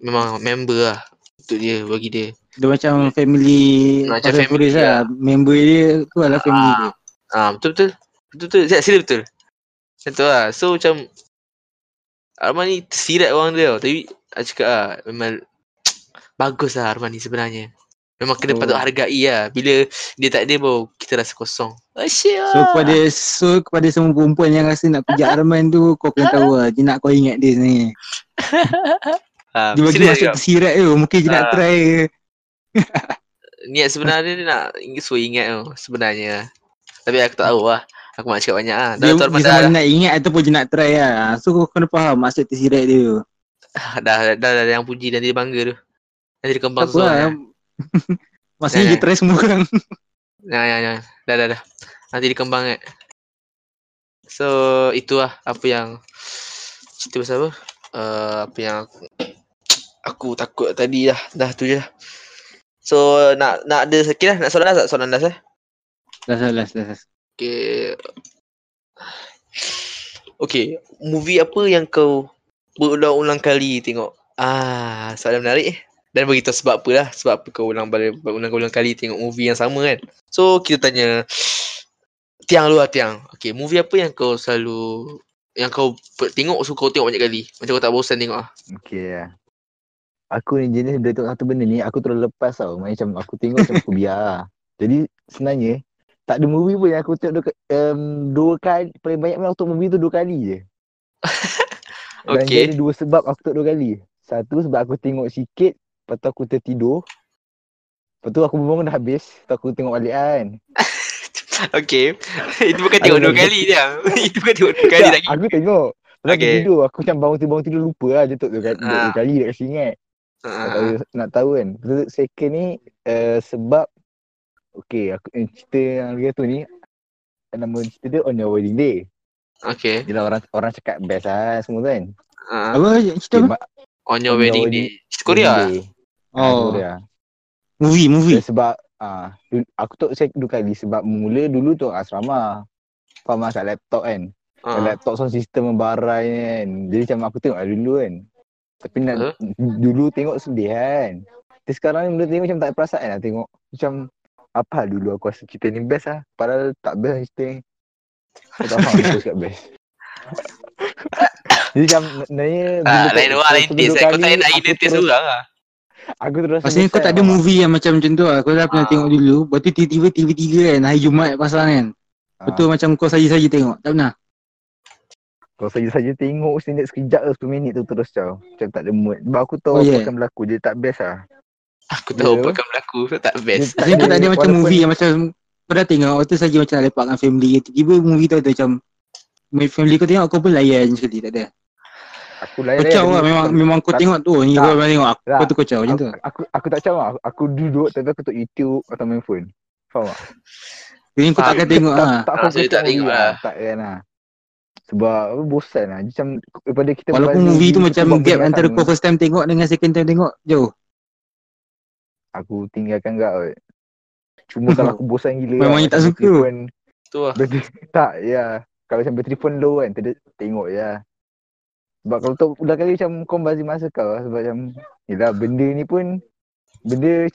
memang member lah untuk dia bagi dia. Dia macam family Macam family tulis lah. Member dia tu adalah family dia. Ah, betul betul. Betul betul. Sila, sila betul. Macam tu lah. So macam Arman ni tersirat orang dia tau. Tapi aku cakap lah memang bagus lah Arman ni sebenarnya. Memang kena Oh. patut hargai lah. Bila dia tak ada baru kita rasa kosong. Asyik lah. So kepada so kepada semua perempuan yang rasa nak pijak Arman tu kau kena tahu lah dia nak kau ingat dia sebenarnya. Ah, Dia bagi masuk tersirat tu mungkin dia nak Ah. try niat sebenarnya dia nak suruh ingat tu sebenarnya. Tapi aku tak tahu lah. Aku nak cakap banyak lah. Dia, dia sama dah, nak ingat ataupun dia nak try lah. So kau kena faham maksud tersirat dia tu. dah, dah, dah, dah, yang puji dan dia bangga tu. Nanti dia kembang Tak apa lah. zone. Maksudnya Ya, dia try semua orang. Ya, ya, ya. Dah, dah, dah. Nanti dia kembang kan. So, itu lah apa yang cerita pasal apa. Uh, apa yang aku, aku takut tadi dah. Dah tu je lah. So, nak nak ada sikit lah. Nak soalan dah tak? Soalan dah eh? Dah salah, dah. Okay. Okay, movie apa yang kau berulang-ulang kali tengok? Ah, soalan menarik eh. Dan beritahu sebab apa lah. Sebab apa kau ulang balik berulang-ulang kali tengok movie yang sama kan. So, kita tanya Tiang lu lah Tiang. Okay, movie apa yang kau selalu yang kau tengok so kau tengok banyak kali. Macam kau tak bosan tengok ah. Okay lah. Aku ni jenis bila tengok satu benda ni aku terus lepas tau. Macam aku tengok macam aku biar lah. Jadi sebenarnya tak ada movie pun yang aku tengok dua, um, dua kali. Paling banyak memang aku tengok movie tu dua kali je. Dan Okay. dia ada dua sebab aku tengok dua kali. Satu sebab aku tengok sikit. Lepas tu aku tertidur. Lepas tu aku bangun dah habis. Lepas tu aku tengok balik kan. Okay. Itu bukan tengok dua kali Tiang. Itu bukan tengok dua kali Tak, lagi. Aku tengok. Lepas Okay. tidur. Aku macam bangun tidur, bangun tidur lupa lah. Dia tengok dua kali, dua, Ah. dua kali dia kasi ingat. nak tahu, Ah, nak tahu kan. Second ni uh, sebab okay aku eh, cerita yang dia tu ni nama cerita dia on your wedding day. Okay. Dia lah orang orang cakap best lah semua kan. Ah, Apa cerita Okay, apa? on your On your wedding wedding- day. Korea ah? day. Ah, Oh, Korea. movie, movie. Sebab ah uh, aku tu saya dua kali sebab mula dulu tu asrama. Faham lah kat laptop kan. Ah. laptop sound system membarai kan. Jadi macam aku tengok lah dulu kan. Tapi nak Huh? dulu tengok sedih kan. Tapi sekarang ni benda tengok macam tak ada perasaan lah tengok. Macam apa dulu aku rasa cerita ni best lah. Padahal tak best lah cerita ni. Aku tak faham aku cakap best. Jadi macam sebenarnya Ah, lain tak- orang lain taste. Kau kali, tak nak aku ini terus- orang lah. Aku terus Maksudnya kau tak ada movie yang macam macam tu lah. Kau dah pernah Ah. tengok dulu. Lepas tu tiba-tiba TV3 kan. Hari Jumaat pasang kan. Ah. Betul macam kau saja-saja tengok. Tak pernah. Kau saja-saja tengok sini sekejap ke 10 minit tu terus tau. Macam tak ada mood. Sebab aku tahu Oh, apa yeah. akan berlaku. Dia tak best lah. Aku tahu Ya. apa akan berlaku. Tak best. Kau tak ada macam walaupun- movie yang macam kau dah tengok. Waktu saja macam nak lepak dengan family. Tiba-tiba movie tu ada macam family kau tengok kau pun layan sekali tak ada. Aku layan Kocau lah memang memang kau Tak- tengok tu. Ni tak. kau memang tengok aku, Tak. kau tu kocau macam tu. aku, aku, aku tak macam aku, aku duduk tapi aku tengok YouTube atau main phone. Faham tak? Jadi kau takkan tengok tak, ah. tak Ah, so dia tak kat movie tengok lah. lah. Tak kan lah. Sebab apa, bosan lah. Macam daripada kita Walaupun movie tu macam gap antara kau first time tengok dengan second time tengok jauh. Aku tinggalkan kau. kot. Cuma kalau aku bosan gila Memangnya macam tak suka. phone, Tu lah. tak ya. Kalau macam bateri phone low kan, ter- tengok je lah. Sebab kalau tu udah kali macam kau bazir masa kau lah. Sebab macam, yelah benda ni pun, benda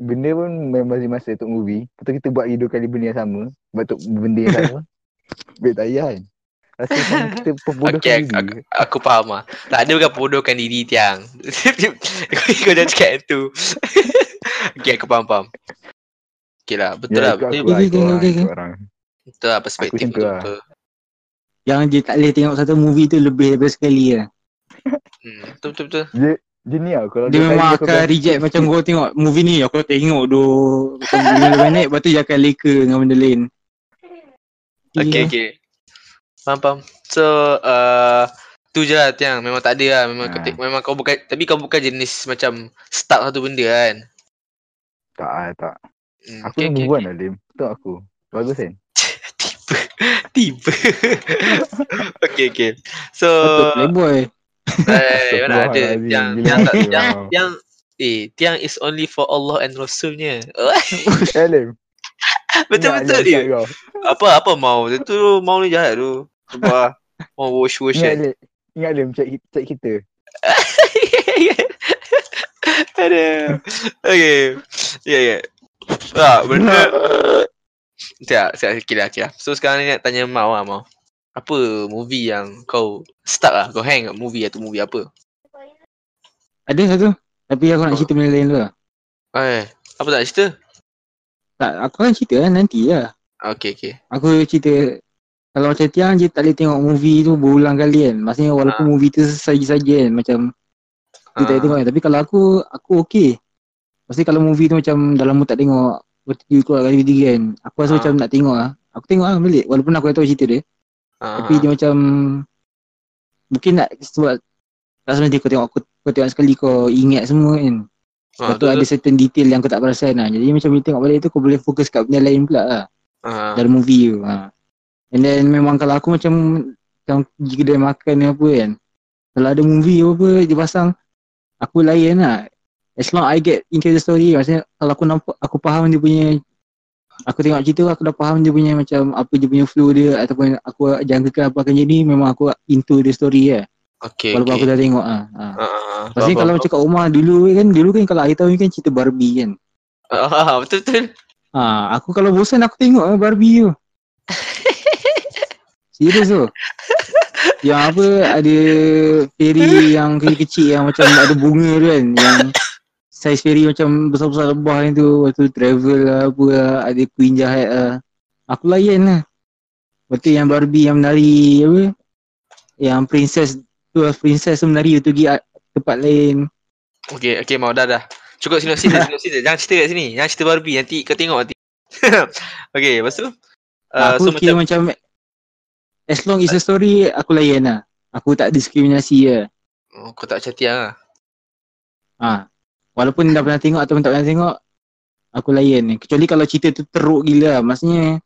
benda pun memang bazir masa untuk movie. Lepas tu kita buat lagi dua kali benda yang sama. Sebab tu benda yang sama. Baik tak payah kan. Rasa macam kita pembodohkan Okay, diri. aku, aku faham lah. Tak ada bukan bodohkan diri tiang. kau jangan cakap yang tu. okay, aku faham, faham. Okay lah, betul lah. Ya, ikut Betul, aku lah, ikut orang, betul lah perspektif Aku betul, lah. betul. Yang dia tak boleh tengok satu movie tu lebih daripada sekali lah. Hmm, betul, betul, betul. Dia, dia ni lah. Kalau Dia dua memang aku akan reject macam kau tengok movie ni aku tengok tu macam 5 minit lepas tu dia akan leka dengan benda lain. Okay, okay. Faham, faham. So, uh, tu je lah Tiang. Memang tak ada lah. Memang, kau, Ha. te- memang kau bukan, tapi kau bukan jenis macam start satu benda kan. Tak, ah, tak. Hmm, Aku okay, move on lah, Lim. Tu aku. Bagus kan? Tiba. Tiba. okay, okay. So, playboy. eh, mana ada. Gila tiang, tak, lah. tiang, eh, tiang is only for Allah and Rasulnya. Eh, Lim. Betul-betul dia. kau. Apa, apa mau? Dia tu mau ni jahat tu. Apa? Mau wash-wash Ingat, kan. Ingat, Lim. Cek, cek kita. Ada. Okay. Ya, ya. Ah, benda. Sekejap, sekejap, okay lah, okay lah. So sekarang ni nak tanya Mau lah, Mau. Apa movie yang kau start lah, kau hang kat movie atau movie apa? Ada satu. Tapi aku nak Oh. cerita benda lain dulu lah. Eh, apa tak cerita? Tak, aku akan cerita lah nanti lah. Okay, okay. Aku cerita kalau macam Tiang je tak boleh tengok movie tu berulang kali kan. Maksudnya walaupun movie tu saja-saja kan macam dia tak boleh Ah, tengok kan. Tapi kalau aku, aku okey. Maksudnya kalau movie tu macam dah lama tak tengok Berarti keluar kali ketiga kan Aku rasa Ah. macam nak tengok lah Aku tengok lah balik Walaupun aku dah tahu cerita dia ah, Tapi dia macam Mungkin nak sebab Tak sebenarnya kau tengok aku, Kau tengok sekali kau ingat semua kan ah, Lepas tu ada certain detail yang kau tak perasan lah Jadi macam bila tengok balik tu kau boleh fokus kat benda lain pula lah ah, Dalam movie tu ha. And then memang kalau aku macam Macam pergi kedai makan ni apa kan Kalau ada movie apa dia pasang Aku layan lah As long I get into the story Maksudnya kalau aku nampak Aku faham dia punya Aku tengok cerita aku dah faham dia punya macam Apa dia punya flow dia Ataupun aku jangkakan apa akan jadi Memang aku into the story lah okay, Walaupun okay. aku dah tengok ha. Ah, ah, Maksudnya faham, kalau macam kat rumah dulu kan Dulu kan kalau hari tahun kan cerita Barbie kan. Ah, betul-betul. Ha, aku kalau bosan aku tengok lah Barbie tu. Serius tu. Yang apa ada fairy yang kecil-kecil yang macam ada bunga tu kan yang saiz fairy macam besar-besar lebah yang tu Lepas tu travel lah apa lah ada queen jahat lah Aku layan lah Lepas tu yang Barbie yang menari apa Yang princess tu lah princess tu menari tu pergi tempat lain Okay, okay, mau dah dah. Cukup sinopsis dah, sinopsis dah. Jangan cerita kat sini. Jangan cerita Barbie. Nanti kau tengok nanti. okay, lepas tu? Uh, Aku so kira macam, macam As long is a story Aku layan lah Aku tak diskriminasi lah oh, kau tak macam tiang lah. ha. Walaupun dah pernah tengok Ataupun tak pernah tengok Aku layan Kecuali kalau cerita tu teruk gila lah Maksudnya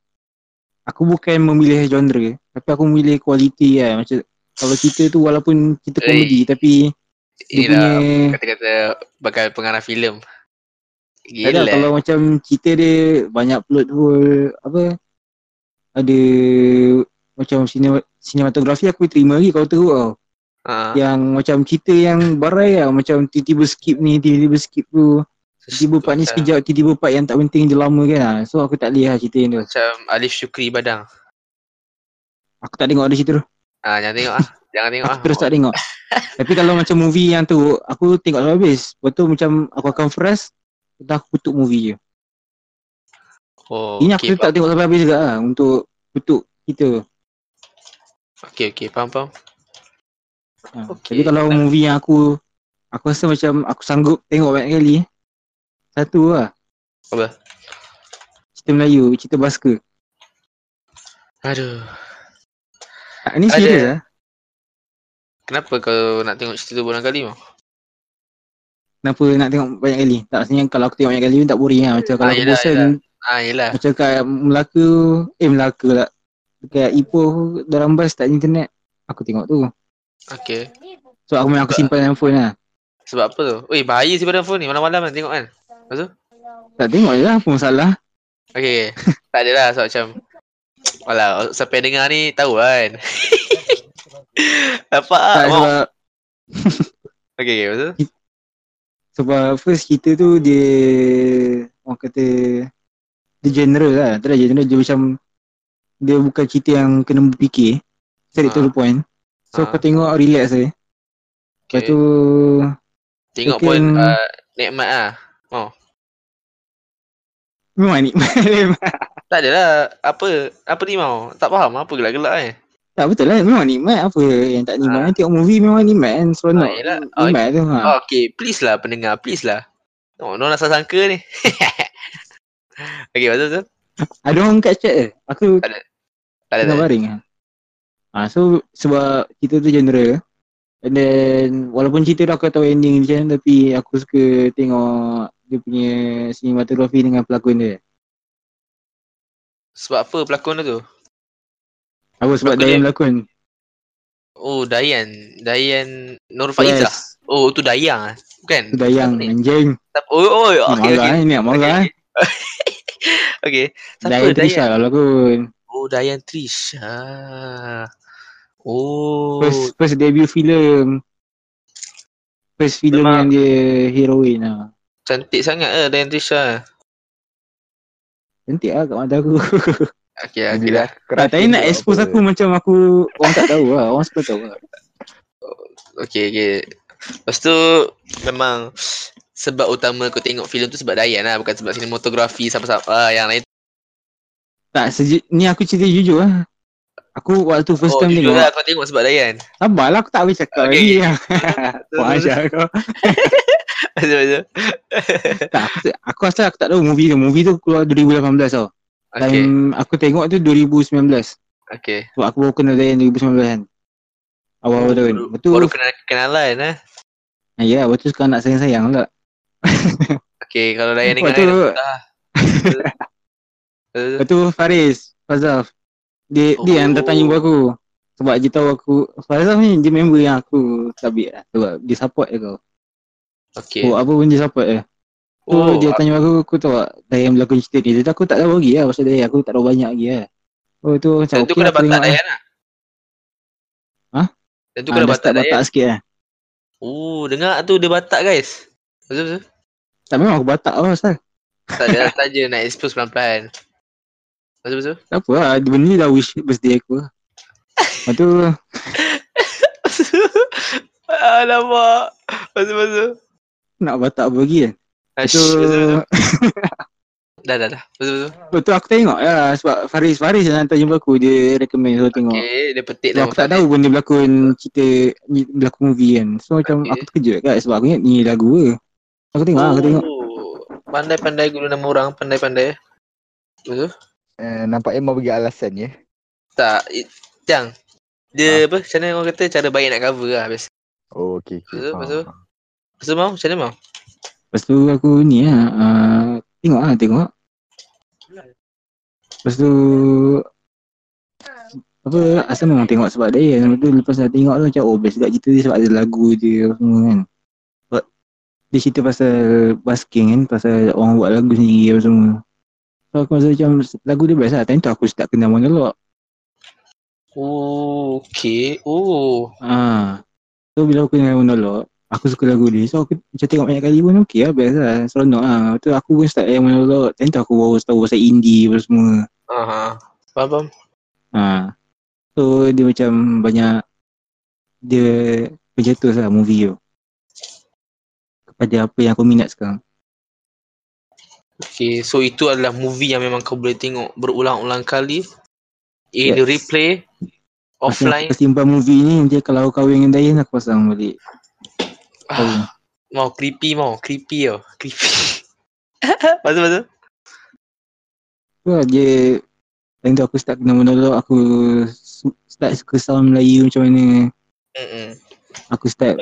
Aku bukan memilih genre Tapi aku memilih kualiti lah Macam Kalau cerita tu walaupun Cerita Eh, komedi Tapi Dia Inilah punya kata-kata bakal pengarah filem. Tak ada Gila. kalau macam cerita dia banyak plot hole apa ada macam sine- sinematografi aku terima lagi kalau teruk tau. Ah, Yang macam cerita yang barai lah macam tiba-tiba skip ni tiba-tiba skip tu. Tiba-tiba part ni sekejap, tiba-tiba part yang tak penting dia lama kan lah. So aku tak lihat cerita yang tu. Macam Alif Syukri Badang. Aku tak tengok ada cerita tu. Ah, jangan tengok ah. Jangan tengok ah. Aku terus tak tengok. Tapi kalau macam movie yang tu, aku tengok sampai habis. Lepas tu macam aku akan fresh, lepas aku kutuk movie je. Oh, Ini aku okay, tak tengok sampai habis juga lah untuk kutuk kita. Okay, okay, faham, faham. Ha. Okay. Tapi kalau movie yang aku, aku rasa macam aku sanggup tengok banyak kali. Satu lah. Apa? Cerita Melayu, cerita Basker. Aduh. Ah, Ni Ada. serius lah. Kenapa kau nak tengok cerita tu berulang kali? Kenapa nak tengok banyak kali? Tak maksudnya kalau aku tengok banyak kali pun tak boring lah. Macam kalau aku yelah, bosan, yelah. Ah, yelah. macam kat Melaka, eh Melaka lah. Dekat Ipoh, dalam bas tak ada internet. Aku tengok tu. Okay. So aku memang aku simpan dalam phone lah. Sebab apa tu? Oi, bahaya sih pada phone ni. Malam-malam kan tengok kan. Tak tengok je lah apa masalah. Okay, okay. tak adalah sebab macam Alah, siapa yang dengar ni tahu kan. Apa ah? Tak, sebab, Okay, okay, betul. sebab first kita tu dia orang kata dia general lah. Tak ada general dia macam dia bukan cerita yang kena berfikir. Straight to Ah. the point. So Ah. kau tengok relax je. Lepas Okay. tu Tengok pun uh, nikmat lah. memang nikmat. Tak adalah. Apa? Apa ni mau? Tak faham apa gelak-gelak eh. tak betul lah memang nikmat apa yang tak nikmat. Ah. Tengok movie memang nikmat kan. Seronok. Ah, yelah. Ah, nikmat tu ha. Oh, okay, please lah pendengar, please lah. Oh, no nak salah sangka ni. okay, betul betul. Ada orang kat chat je. Aku ada. Tak ada. Tak baring lah. Ha, so sebab kita tu general and then walaupun cerita tu aku tahu ending macam mana tapi aku suka tengok dia punya cinematography dengan pelakon dia. Sebab apa pelakon tu? Apa sebab Pelakon Dayan dia- pelakon? Oh, Dayan. Dayan Nur Faizah. Yes. Oh, tu Dayang ah. Bukan? Tu Dayang anjing. Oh, oh, Okay, okay, marah okay. eh, ni nak marah eh. okay. Siapa Dayan Dayan? Trisha kalau pelakon. Oh, Dayan Trisha. Oh. First first debut film. First film Memang- yang dia heroin lah. Cantik sangat eh Dayan Trisha. Cantik lah kat mata aku. Okay, okay lah. Tak, tapi nak expose aku macam aku orang tak tahu lah. Orang suka tahu lah. Okay, okay. Lepas tu, memang sebab utama aku tengok filem tu sebab Dayan lah. Bukan sebab sinematografi siapa-siapa. Ah, yang lain. Tak, seju- ni aku cerita jujur lah. Aku waktu first oh, time jujur tengok. lah aku tengok sebab Dayan. Sabarlah aku tak boleh cakap Okay, lagi lah. Wah ajar kau. Betul-betul. Tak, aku, aku rasa aku tak tahu movie tu. Movie tu keluar 2018 tau. Okay, Time aku tengok tu 2019. okay. Sebab aku baru kenal Dayan 2019 kan. Awal-awal Oh, tahun. baru- Betul. Baru kenal kenalan eh. Ah, Ya, betul sekarang nak sayang-sayang lah. Okay, kalau Dayan dengan Lepas tu, Dah dah. Lepas tu Faris, Fazaf. Dia, dia yang datang Oh. jumpa aku. Sebab dia tahu aku, Fazaf ni dia member yang aku tabik lah. Sebab dia support je kau. Okay. Oh, apa pun dia support je. Tu Oh, dia tanya aku, aku tahu tak Dayan berlakon cerita ni. Tapi aku tak tahu lagi lah pasal Dayan. Aku tak tahu banyak lagi lah. Oh tu macam Dan tu okey kau lah dah aku batak. Dayan lah. Hah? Dan tu Ah, kau dah dah batak Dayan. batak sikit lah. Oh, dengar tu dia batak guys. Betul-betul. Tak memang aku batak lah pasal. Tak ada saja nak expose pelan-pelan. Betul-betul. Tak apa lah. Benda ni dah wish birthday aku lah. Lepas tu, Alamak. Betul-betul. nak batak apa lagi kan. Lepas Ash, tu. Dah, dah, dah. Betul-betul. lepas tu aku tengok lah. Sebab Faris, Faris yang hantar jumpa aku. Dia recommend so tengok. Okay, dia petik So, aku tak tahu pun dia berlakon cerita, ni berlakon movie kan. So macam Okay. aku terkejut kan sebab aku ingat ni lagu ke. Aku tengok lah, aku tengok. Oh, Pandai-pandai guru nama orang, pandai-pandai. Betul? Eh, nampaknya mau bagi alasan ya. Tak, Tiang. Dia apa, macam mana orang kata cara baik nak cover lah biasa. Oh, okey. faham. Lepas tu mau, macam mana mau? Lepas tu aku ni lah. Uh, tengok lah, tengok. Lepas tu apa asal memang tengok sebab dia Lepas tu lepas dah tengok tu macam oh best juga cerita dia sebab ada lagu dia apa semua kan. Sebab dia cerita pasal basking kan, pasal orang buat lagu sendiri apa semua. So aku rasa macam lagu dia best lah. Time tu aku tak kenal monolog. Oh, okay. Oh. Ah. So bila aku kenal monolog, aku suka lagu dia. So aku macam tengok banyak kali pun okey lah, best lah. Seronok lah. Tu aku pun start yang monolog. Time tu aku baru tahu pasal indie apa semua. Aha. Faham, faham. Ha. So dia macam banyak dia pencetus lah movie tu. Kepada apa yang aku minat sekarang. Okay, so itu adalah movie yang memang kau boleh tengok berulang-ulang kali. In Yes. replay, Masa offline. aku simpan movie ni nanti kalau kahwin dengan Dayan aku pasang balik. Ah, mau creepy mau, creepy tau. Creepy. Betul. Tu lah dia Time tu aku start kena monolog aku start suka sound Melayu macam mana Mm-mm. aku start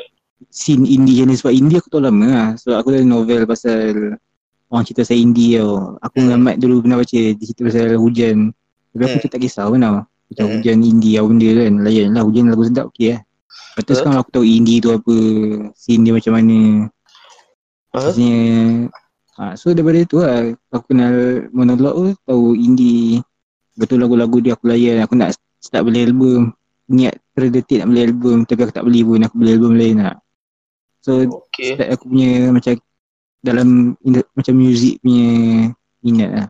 scene indie macam ni sebab indie aku tahu lama lah sebab aku ada novel pasal orang cerita pasal indie tau aku Hmm. dengan Mat dulu pernah baca dia cerita pasal hujan tapi aku Hmm. tak kisah pun tau macam Hmm. hujan indie apa benda kan layan lah hujan lagu sedap okey lah Lepas tu Betul. sekarang aku tahu indie tu apa scene dia macam mana Huh? Maksudnya ha, So daripada tu lah Aku kenal monolog tu Tahu indie Betul lagu-lagu dia aku layan Aku nak start beli album Niat terdetik nak beli album Tapi aku tak beli pun Aku beli album lain lah So Okay. start aku punya macam Dalam in- macam music punya Minat lah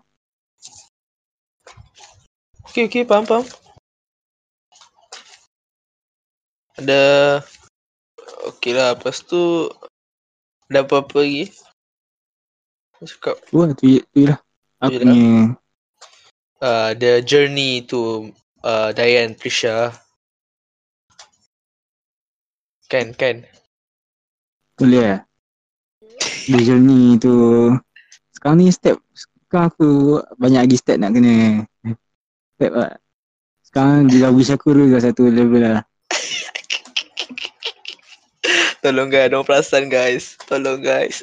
Okay, okay, faham, faham. Ada... Okay lah, lepas tu... Ada apa-apa lagi? Aku Cakap Tu lah tu, je- tu je lah Aku Tu lah. punya uh, The journey to uh, Diane Prisha Kan, kan? Boleh lah The journey tu Sekarang ni step Sekarang aku banyak lagi step nak kena Step lah Sekarang dia wish aku dah satu level lah Tolong guys, don't perasan guys Tolong guys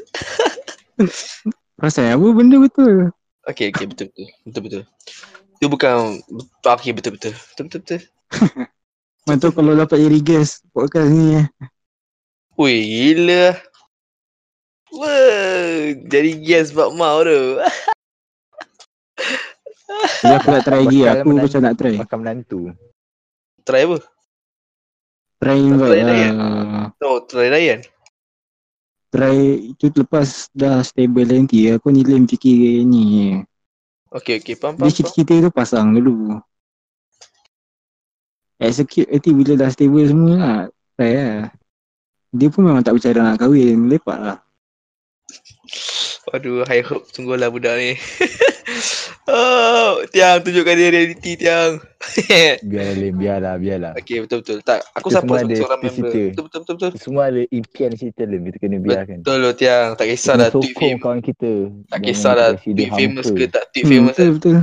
Pasal apa benda betul Okay, okay, betul betul. Betul betul. Itu bukan okay, betul betul. Betul betul betul. Mana tahu kalau dapat jadi guest podcast ni. Weh, gila. Wah, jadi guest Bak Mau tu. Jadi aku nak try lagi Aku menantu. macam nak try Makan menantu. Try apa? Try invite try lagi, lah Oh, try Ryan. Try itu lepas dah stable nanti Aku ni lain fikir ni Okay, okay, faham, Dia faham, faham. cerita-cerita tu pasang dulu Execute nanti bila dah stable semua lah Try lah Dia pun memang tak bercara nak kahwin Lepak lah Aduh, high hope tunggulah budak ni. oh, Tiang, tunjukkan dia reality, Tiang. Biarlah Lim, biarlah, biarlah. okay, betul-betul. Tak, aku Kita ada seorang member. cita-cita. Betul, betul, betul, betul. Semua ada impian cerita Lim, kita kena biarkan. Betul loh, Tiang. Tak kisahlah tweet famous. kawan kita. Tak kisahlah tweet famous ke tak tweet hmm, famous. Betul betul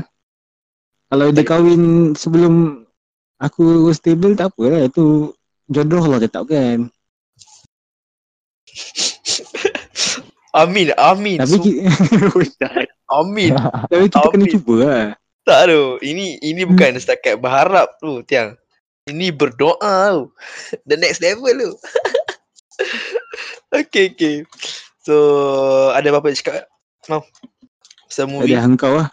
Kalau dia kahwin sebelum Aku stable tak apa lah Itu jodoh lah tetapkan Amin, amin. Tapi kita, Amin. tapi kita kena Amin. cuba lah Tak tu. Ini ini bukan setakat berharap tu, Tiang. Ini berdoa tu. The next level tu. okay, okay. So, ada apa-apa nak cakap? Mau? Pasal movie? Ada engkau lah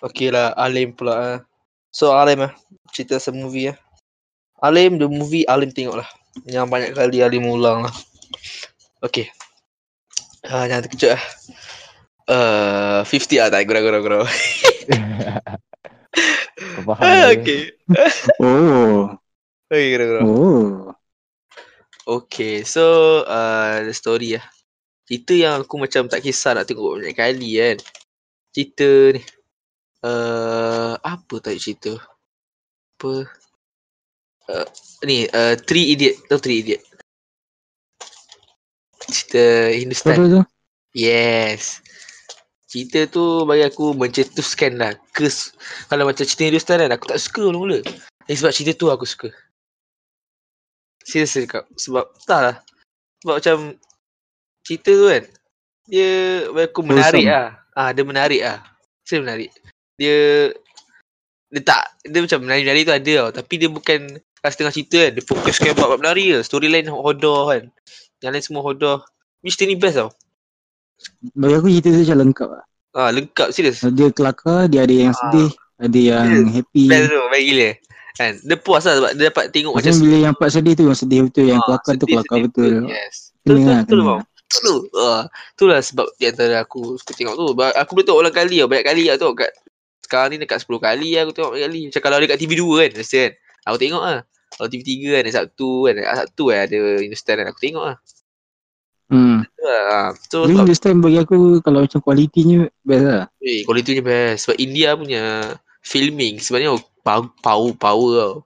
Okay lah, Alim pula ah. So, Alim ah. Cerita pasal movie ah. Alim, the movie Alim tengok lah. Yang banyak kali Alim ulang lah. Okay. Ah, jangan terkejut lah. Uh, 50 lah tak, gurau, gurau, gurau. Faham Ah, okay. Oh Okay, gurau, gurau. Oh Okay, so uh, the story lah. Cerita yang aku macam tak kisah nak tengok banyak kali kan. Cerita ni. Uh, apa tajuk cerita? Apa? Uh, ni, uh, Three Idiot. Tahu Three Idiot? Cerita Hindustan. Betul tu Yes. Cerita tu bagi aku mencetuskan lah. Kes, kalau macam cerita Hindustan kan, aku tak suka mula-mula. Eh, sebab cerita tu aku suka. Serius cakap. Sebab, tak lah. Sebab macam, cerita tu kan, dia bagi aku menarik lah. Ah, dia menarik lah. Serius menarik. Dia, dia tak, dia macam menari-menari tu ada tau. Tapi dia bukan, kalau setengah cerita kan, dia fokuskan buat buat menari je. Storyline hodoh kan. Yang lain semua hodoh. Cerita ni best tau. Bagi aku cerita tu macam lengkap lah Ah, lengkap serius. Dia kelakar Dia ada yang Ah. sedih Ada yang Yes. happy Best tu, baik gila. Kan? Dia puas lah sebab dia dapat tengok macam Maksudnya bila yang part sedih tu Yang sedih betul Yang Ah, kelakar tu sedih, kelakar sedih betul Yes. Betul Kena betul lah, betul kena. bang. Betul tu. Ah, itulah sebab di antara aku suka tengok tu. Aku boleh tengok ulang kali tau. Banyak kali lah tengok kat sekarang ni dekat 10 kali aku tengok banyak kali. Macam kalau dekat TV 2 kan, rasa kan. Aku tengok lah. Kalau TV 3 kan, ada Sabtu kan. Sabtu kan ada Hindustan kan. Aku tengok lah. Hmm. Ah, So, sebab Hindustan bagi aku kalau macam kualitinya best lah. Eh, kualitinya best. Sebab India punya filming sebenarnya power, power, power tau.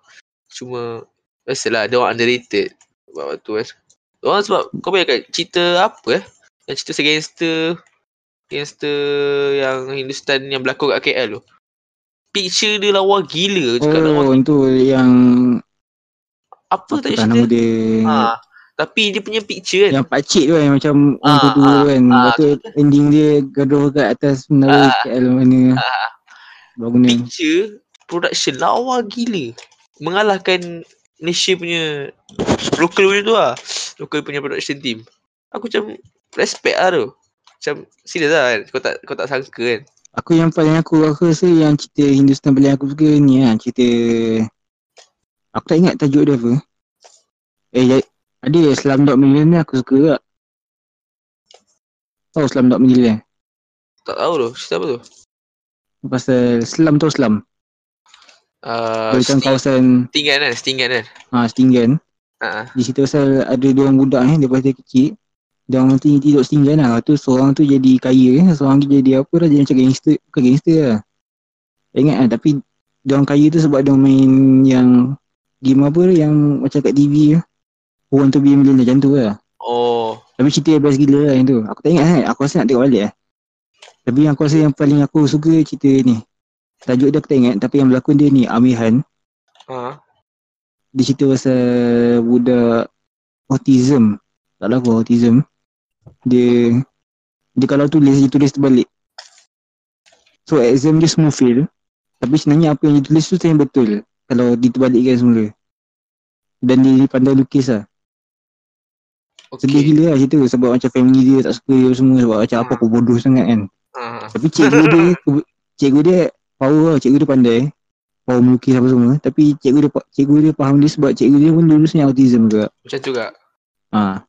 Cuma, biasalah, dia orang underrated. Sebab tu kan. Orang sebab, kau bayangkan cerita apa eh? Yang cerita si gangster, gangster yang Hindustan yang berlakon kat KL tu. Picture dia lawa gila. Cakap Oh, itu yang apa tak tak nama cerita? dia Ha, tapi dia punya picture kan. yang pakcik tu kan macam orang Ah, kedua ah, kan. ah, Lepas tu ending dia gaduh kat atas menara Ah, KL mana. Ah, Bangunan. picture production lawa gila. Mengalahkan Malaysia punya local punya tu lah. Local punya production team. Aku macam respect lah tu. Macam serius lah kan. Kau tak kau tak sangka kan. Aku yang paling aku aku rasa yang cerita Hindustan paling aku suka ni lah cerita Aku tak ingat tajuk dia apa Eh ya- ada Slumdog Millionaire aku suka tak Tahu Slumdog Millionaire Tak tahu tu. Cerita apa tu? Pasal Slum tu Slum Uh, macam sting, kawasan stingan kan. Stingan kan. ha, Stinggan Ha. Di situ pasal ada dua orang budak ni Daripada dia kecil Dia orang nanti tidur Stinggan lah Lepas tu seorang tu jadi kaya eh. Seorang tu jadi apa lah Jadi macam gangster Bukan gangster lah ingat lah Tapi Dia orang kaya tu sebab dia main yang Game apa tu yang macam kat TV tu? Orang tu biar million macam tu lah. Oh. Tapi cerita dia best gila lah yang tu. Aku tak ingat sangat. Aku rasa nak tengok balik lah. Tapi yang aku rasa yang paling aku suka cerita ni Tajuk dia aku tak ingat Tapi yang berlakon dia ni Amir Han. Ha. Dia cerita pasal budak autism. Tak tahu apa autism. Dia Dia kalau tulis dia tulis terbalik. So exam dia semua fail. Tapi sebenarnya apa yang dia tulis tu yang betul Kalau diterbalikkan semula Dan dia pandai lukis lah Sedih Okay. gila lah cerita Sebab macam family dia tak suka dia semua Sebab macam apa Hmm. kau bodoh sangat kan Ha. Tapi cikgu dia Cikgu dia power lah Cikgu dia pandai Power melukis apa semua Tapi cikgu dia Cikgu dia faham dia sebab cikgu dia pun lulus ni autism juga Macam tu kak. Ha.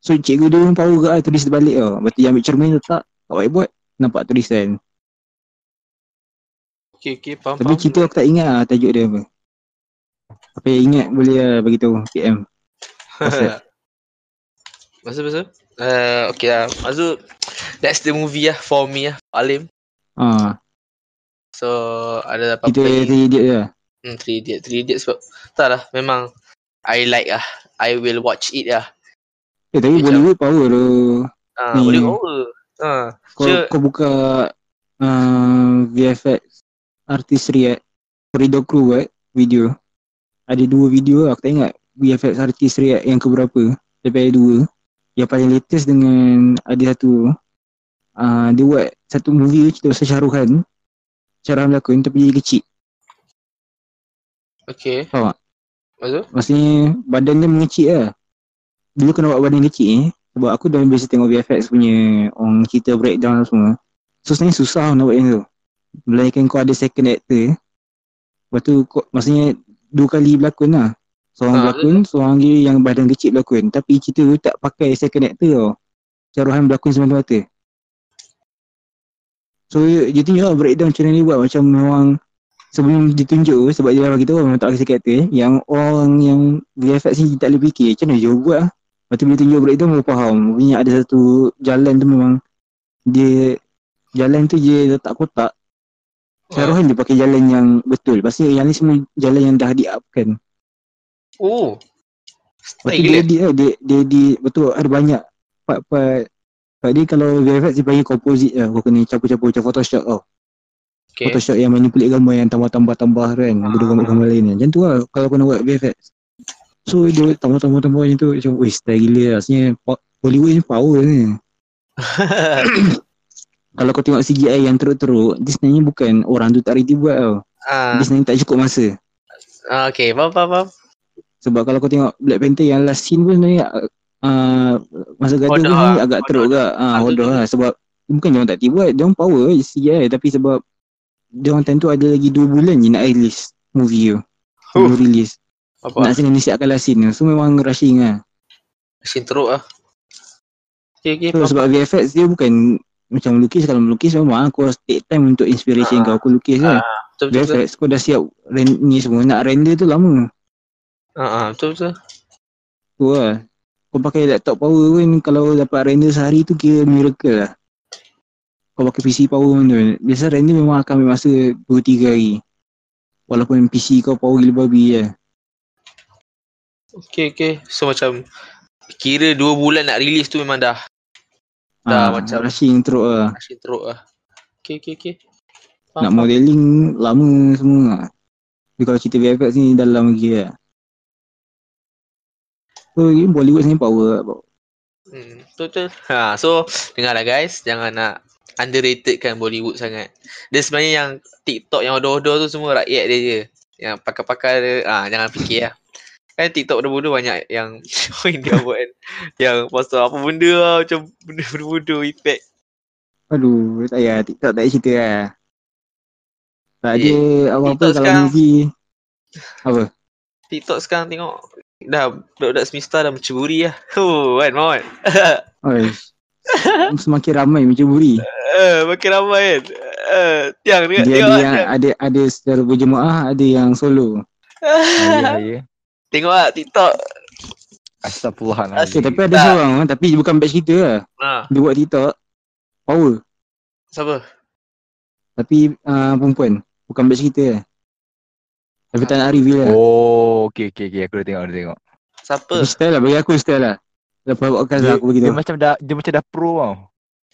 So cikgu dia pun power juga lah tulis terbalik tau. Lepas tu dia ambil cermin letak kat whiteboard nampak tulisan. Okay, okay. Faham, Tapi faham. cerita aku tak ingat lah tajuk dia apa. Apa yang ingat boleh lah beritahu PM. WhatsApp. Masa masa. Uh, okay lah. Maksud that's the movie lah for me lah. Alim. Ha. So ada apa-apa Kita tadi dia lah. Hmm, 3 Idiot. 3 Idiot sebab tak lah. Memang I like lah. I will watch it lah. Eh tapi Macam- Bollywood power tu. Ah, Hmm. boleh over. Ah, Kau, kau buka uh, VFX artis Riyadh. Corridor Crew buat video. Ada dua video. Aku tak ingat VFX artis Riyadh yang keberapa. Daripada dua. Yang paling latest dengan ada satu uh, dia buat satu movie cerita pasal Shah Rukh Khan berlakon tapi dia kecil. okay. Faham tak? Maksud? Maksudnya badan dia mengecil lah. Dulu kena buat badan kecil ni. Sebab aku dah biasa tengok VFX punya orang cerita breakdown semua. So sebenarnya susah nak buat yang tu. Melainkan kau ada second actor. Lepas tu kau, maksudnya dua kali berlakon lah. Seorang Ha, berlakon, seorang lagi yang badan kecil berlakon. Tapi cerita tu tak pakai second actor tau. Caruhan berlakon semata-mata. So dia tunjuk lah breakdown macam dia buat. Macam memang sebelum ditunjuk sebab dia dah bagi tahu memang tak kasi karakter yang orang yang VFX ni tak boleh fikir macam mana dia buat lah lepas tu bila tunjuk breakdown baru faham punya ada satu jalan tu memang dia jalan tu je letak kotak Syarohan dia pakai jalan yang betul. Pasal yang ni semua jalan yang dah di upkan Oh. Style tu dia edit lah. Dia, dia edit betul ada banyak part-part. Sebab dia kalau VFX dia panggil composite lah. Kau kena campur-campur macam Photoshop tau. Okay. Photoshop yang manipulate gambar yang tambah-tambah-tambah kan. Ah. Ada gambar-gambar lain. Kan Macam tu lah kalau kau nak buat VFX So dia tambah-tambah-tambah macam tu. Macam weh style gila lah. Rasanya Hollywood ni power ni Kalau kau tengok CGI yang teruk-teruk Dia sebenarnya bukan orang tu tak ready buat tau ah, Dia sebenarnya tak cukup masa ah, okay. Faham, faham, faham. Sebab kalau kau tengok Black Panther yang last scene pun sebenarnya uh, Masa gaduh Hodoh pun lah, agak hodoh. teruk juga uh, Ah, Hodoh betul. lah Sebab Bukan dia orang tak tiba Dia orang power CGI Tapi sebab Dia orang tentu ada lagi 2 bulan je nak release Movie tu Huh. Baru release Apa? Nak sengaja siapkan last scene tu So memang rushing lah Mesin teruk lah. Okay, okay. So, sebab VFX dia bukan macam melukis kalau melukis memang aku harus take time untuk inspiration Ah. kau aku lukis kan. Betul, betul, betul. VFX kau dah siap ren- ni semua nak render tu lama. Ah, ah, betul, betul. Tu lah. Kau pakai laptop power pun kalau dapat render sehari tu kira miracle lah. Kau pakai PC power pun tu. Biasa render memang akan ambil masa 2-3 hari. Walaupun PC kau power gila babi je. Okay, okay. So macam kira dua bulan nak release tu memang dah Dah macam- Rushing teruk lah. asyik teruk lah. Okay, okay, okay. Nak modeling lama semua. Tapi kalau cerita VFX ni dalam lagi lah. So ini Bollywood ni power lah. Hmm, betul. Ha, so dengarlah guys, jangan nak underrated kan Bollywood sangat. Dia sebenarnya yang TikTok yang odoh-odoh tu semua rakyat dia je. Yang pakar-pakar dia, ah jangan fikir lah. Kan TikTok bodoh-bodoh banyak yang yang dia buat kan. Yang pasal apa benda lah macam benda bodoh efek. Aduh, tak payah TikTok tak cerita lah. Tak ada Eh, apa-apa TikTok kalau sekarang- movie. Apa? TikTok sekarang tengok dah budak-budak semesta dah menceburi lah. Oh, kan? Oi. Semakin ramai macam buri. Eh, makin ramai kan. Eh, tiang Dia ada lah, yang tiang. ada ada secara berjemaah, ada yang solo. Ya, ya. Tengok lah TikTok. Okay, Astagfirullahaladzim. tapi ada Tak. seorang ah, tapi bukan batch kita lah. Ha, Dia buat TikTok power siapa? tapi uh, perempuan, bukan batch kita lah. Tapi tak nak reveal lah. Oh, okey okey okey aku dah tengok dah tengok. Siapa? Tapi style lah bagi aku style lah. Lepas podcast Dia, lah aku bagi dia macam dah dia macam dah pro tau.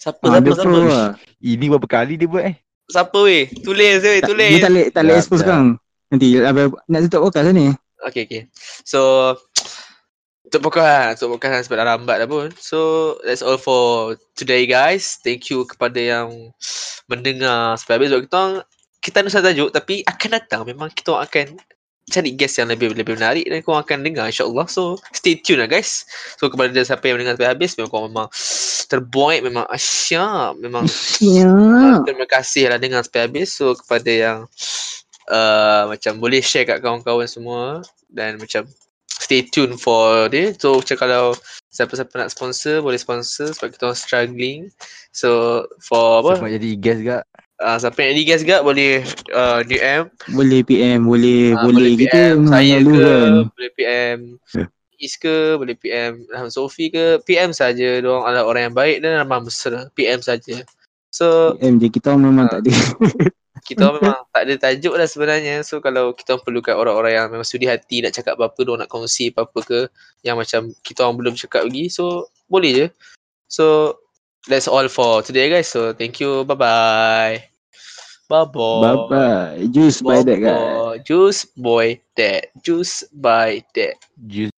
Siapa? Ah, Siapa? dia Siapa? pro lah. Ini berapa kali dia buat eh? Siapa weh? Tulis weh, tulis. dia tak boleh tak boleh Jap, expose sekarang. Nanti apa nak tutup podcast lah ni. Okay, okay. So, untuk podcast, untuk podcast sebab dah lambat dah pun. So, that's all for today guys. Thank you kepada yang mendengar sampai habis. Sebab kita orang, kita nusa tajuk tapi akan datang. Memang kita akan cari guest yang lebih lebih menarik dan korang akan dengar insyaAllah. So, stay tune lah guys. So, kepada siapa yang mendengar sampai habis, memang korang memang terbaik, memang asyik, memang. Uh, terima kasih lah dengar sampai habis. So kepada yang uh, macam boleh share kat kawan-kawan semua dan macam stay tune for dia. So macam kalau siapa-siapa nak sponsor boleh sponsor sebab kita orang struggling. So for Siapa apa? nak jadi guest gak? Uh, siapa yang ni guys gak boleh uh, DM, Boleh PM, boleh uh, boleh kita PM saya ke, mengalukan. boleh PM Ya. Is ke, boleh PM Rahman Sofi ke, PM saja. Diorang adalah orang yang baik dan ramah mesra. PM saja. So PM je kita memang tak ada. kita orang memang tak ada tajuk lah sebenarnya. So kalau kita orang perlukan orang-orang yang memang sudi hati nak cakap apa-apa dia nak kongsi apa-apa ke yang macam kita orang belum cakap lagi so boleh je. So that's all for today guys. So thank you. Bye bye bye bye Bye bye. Juice by that guy. juice boy that. Juice by that. Juice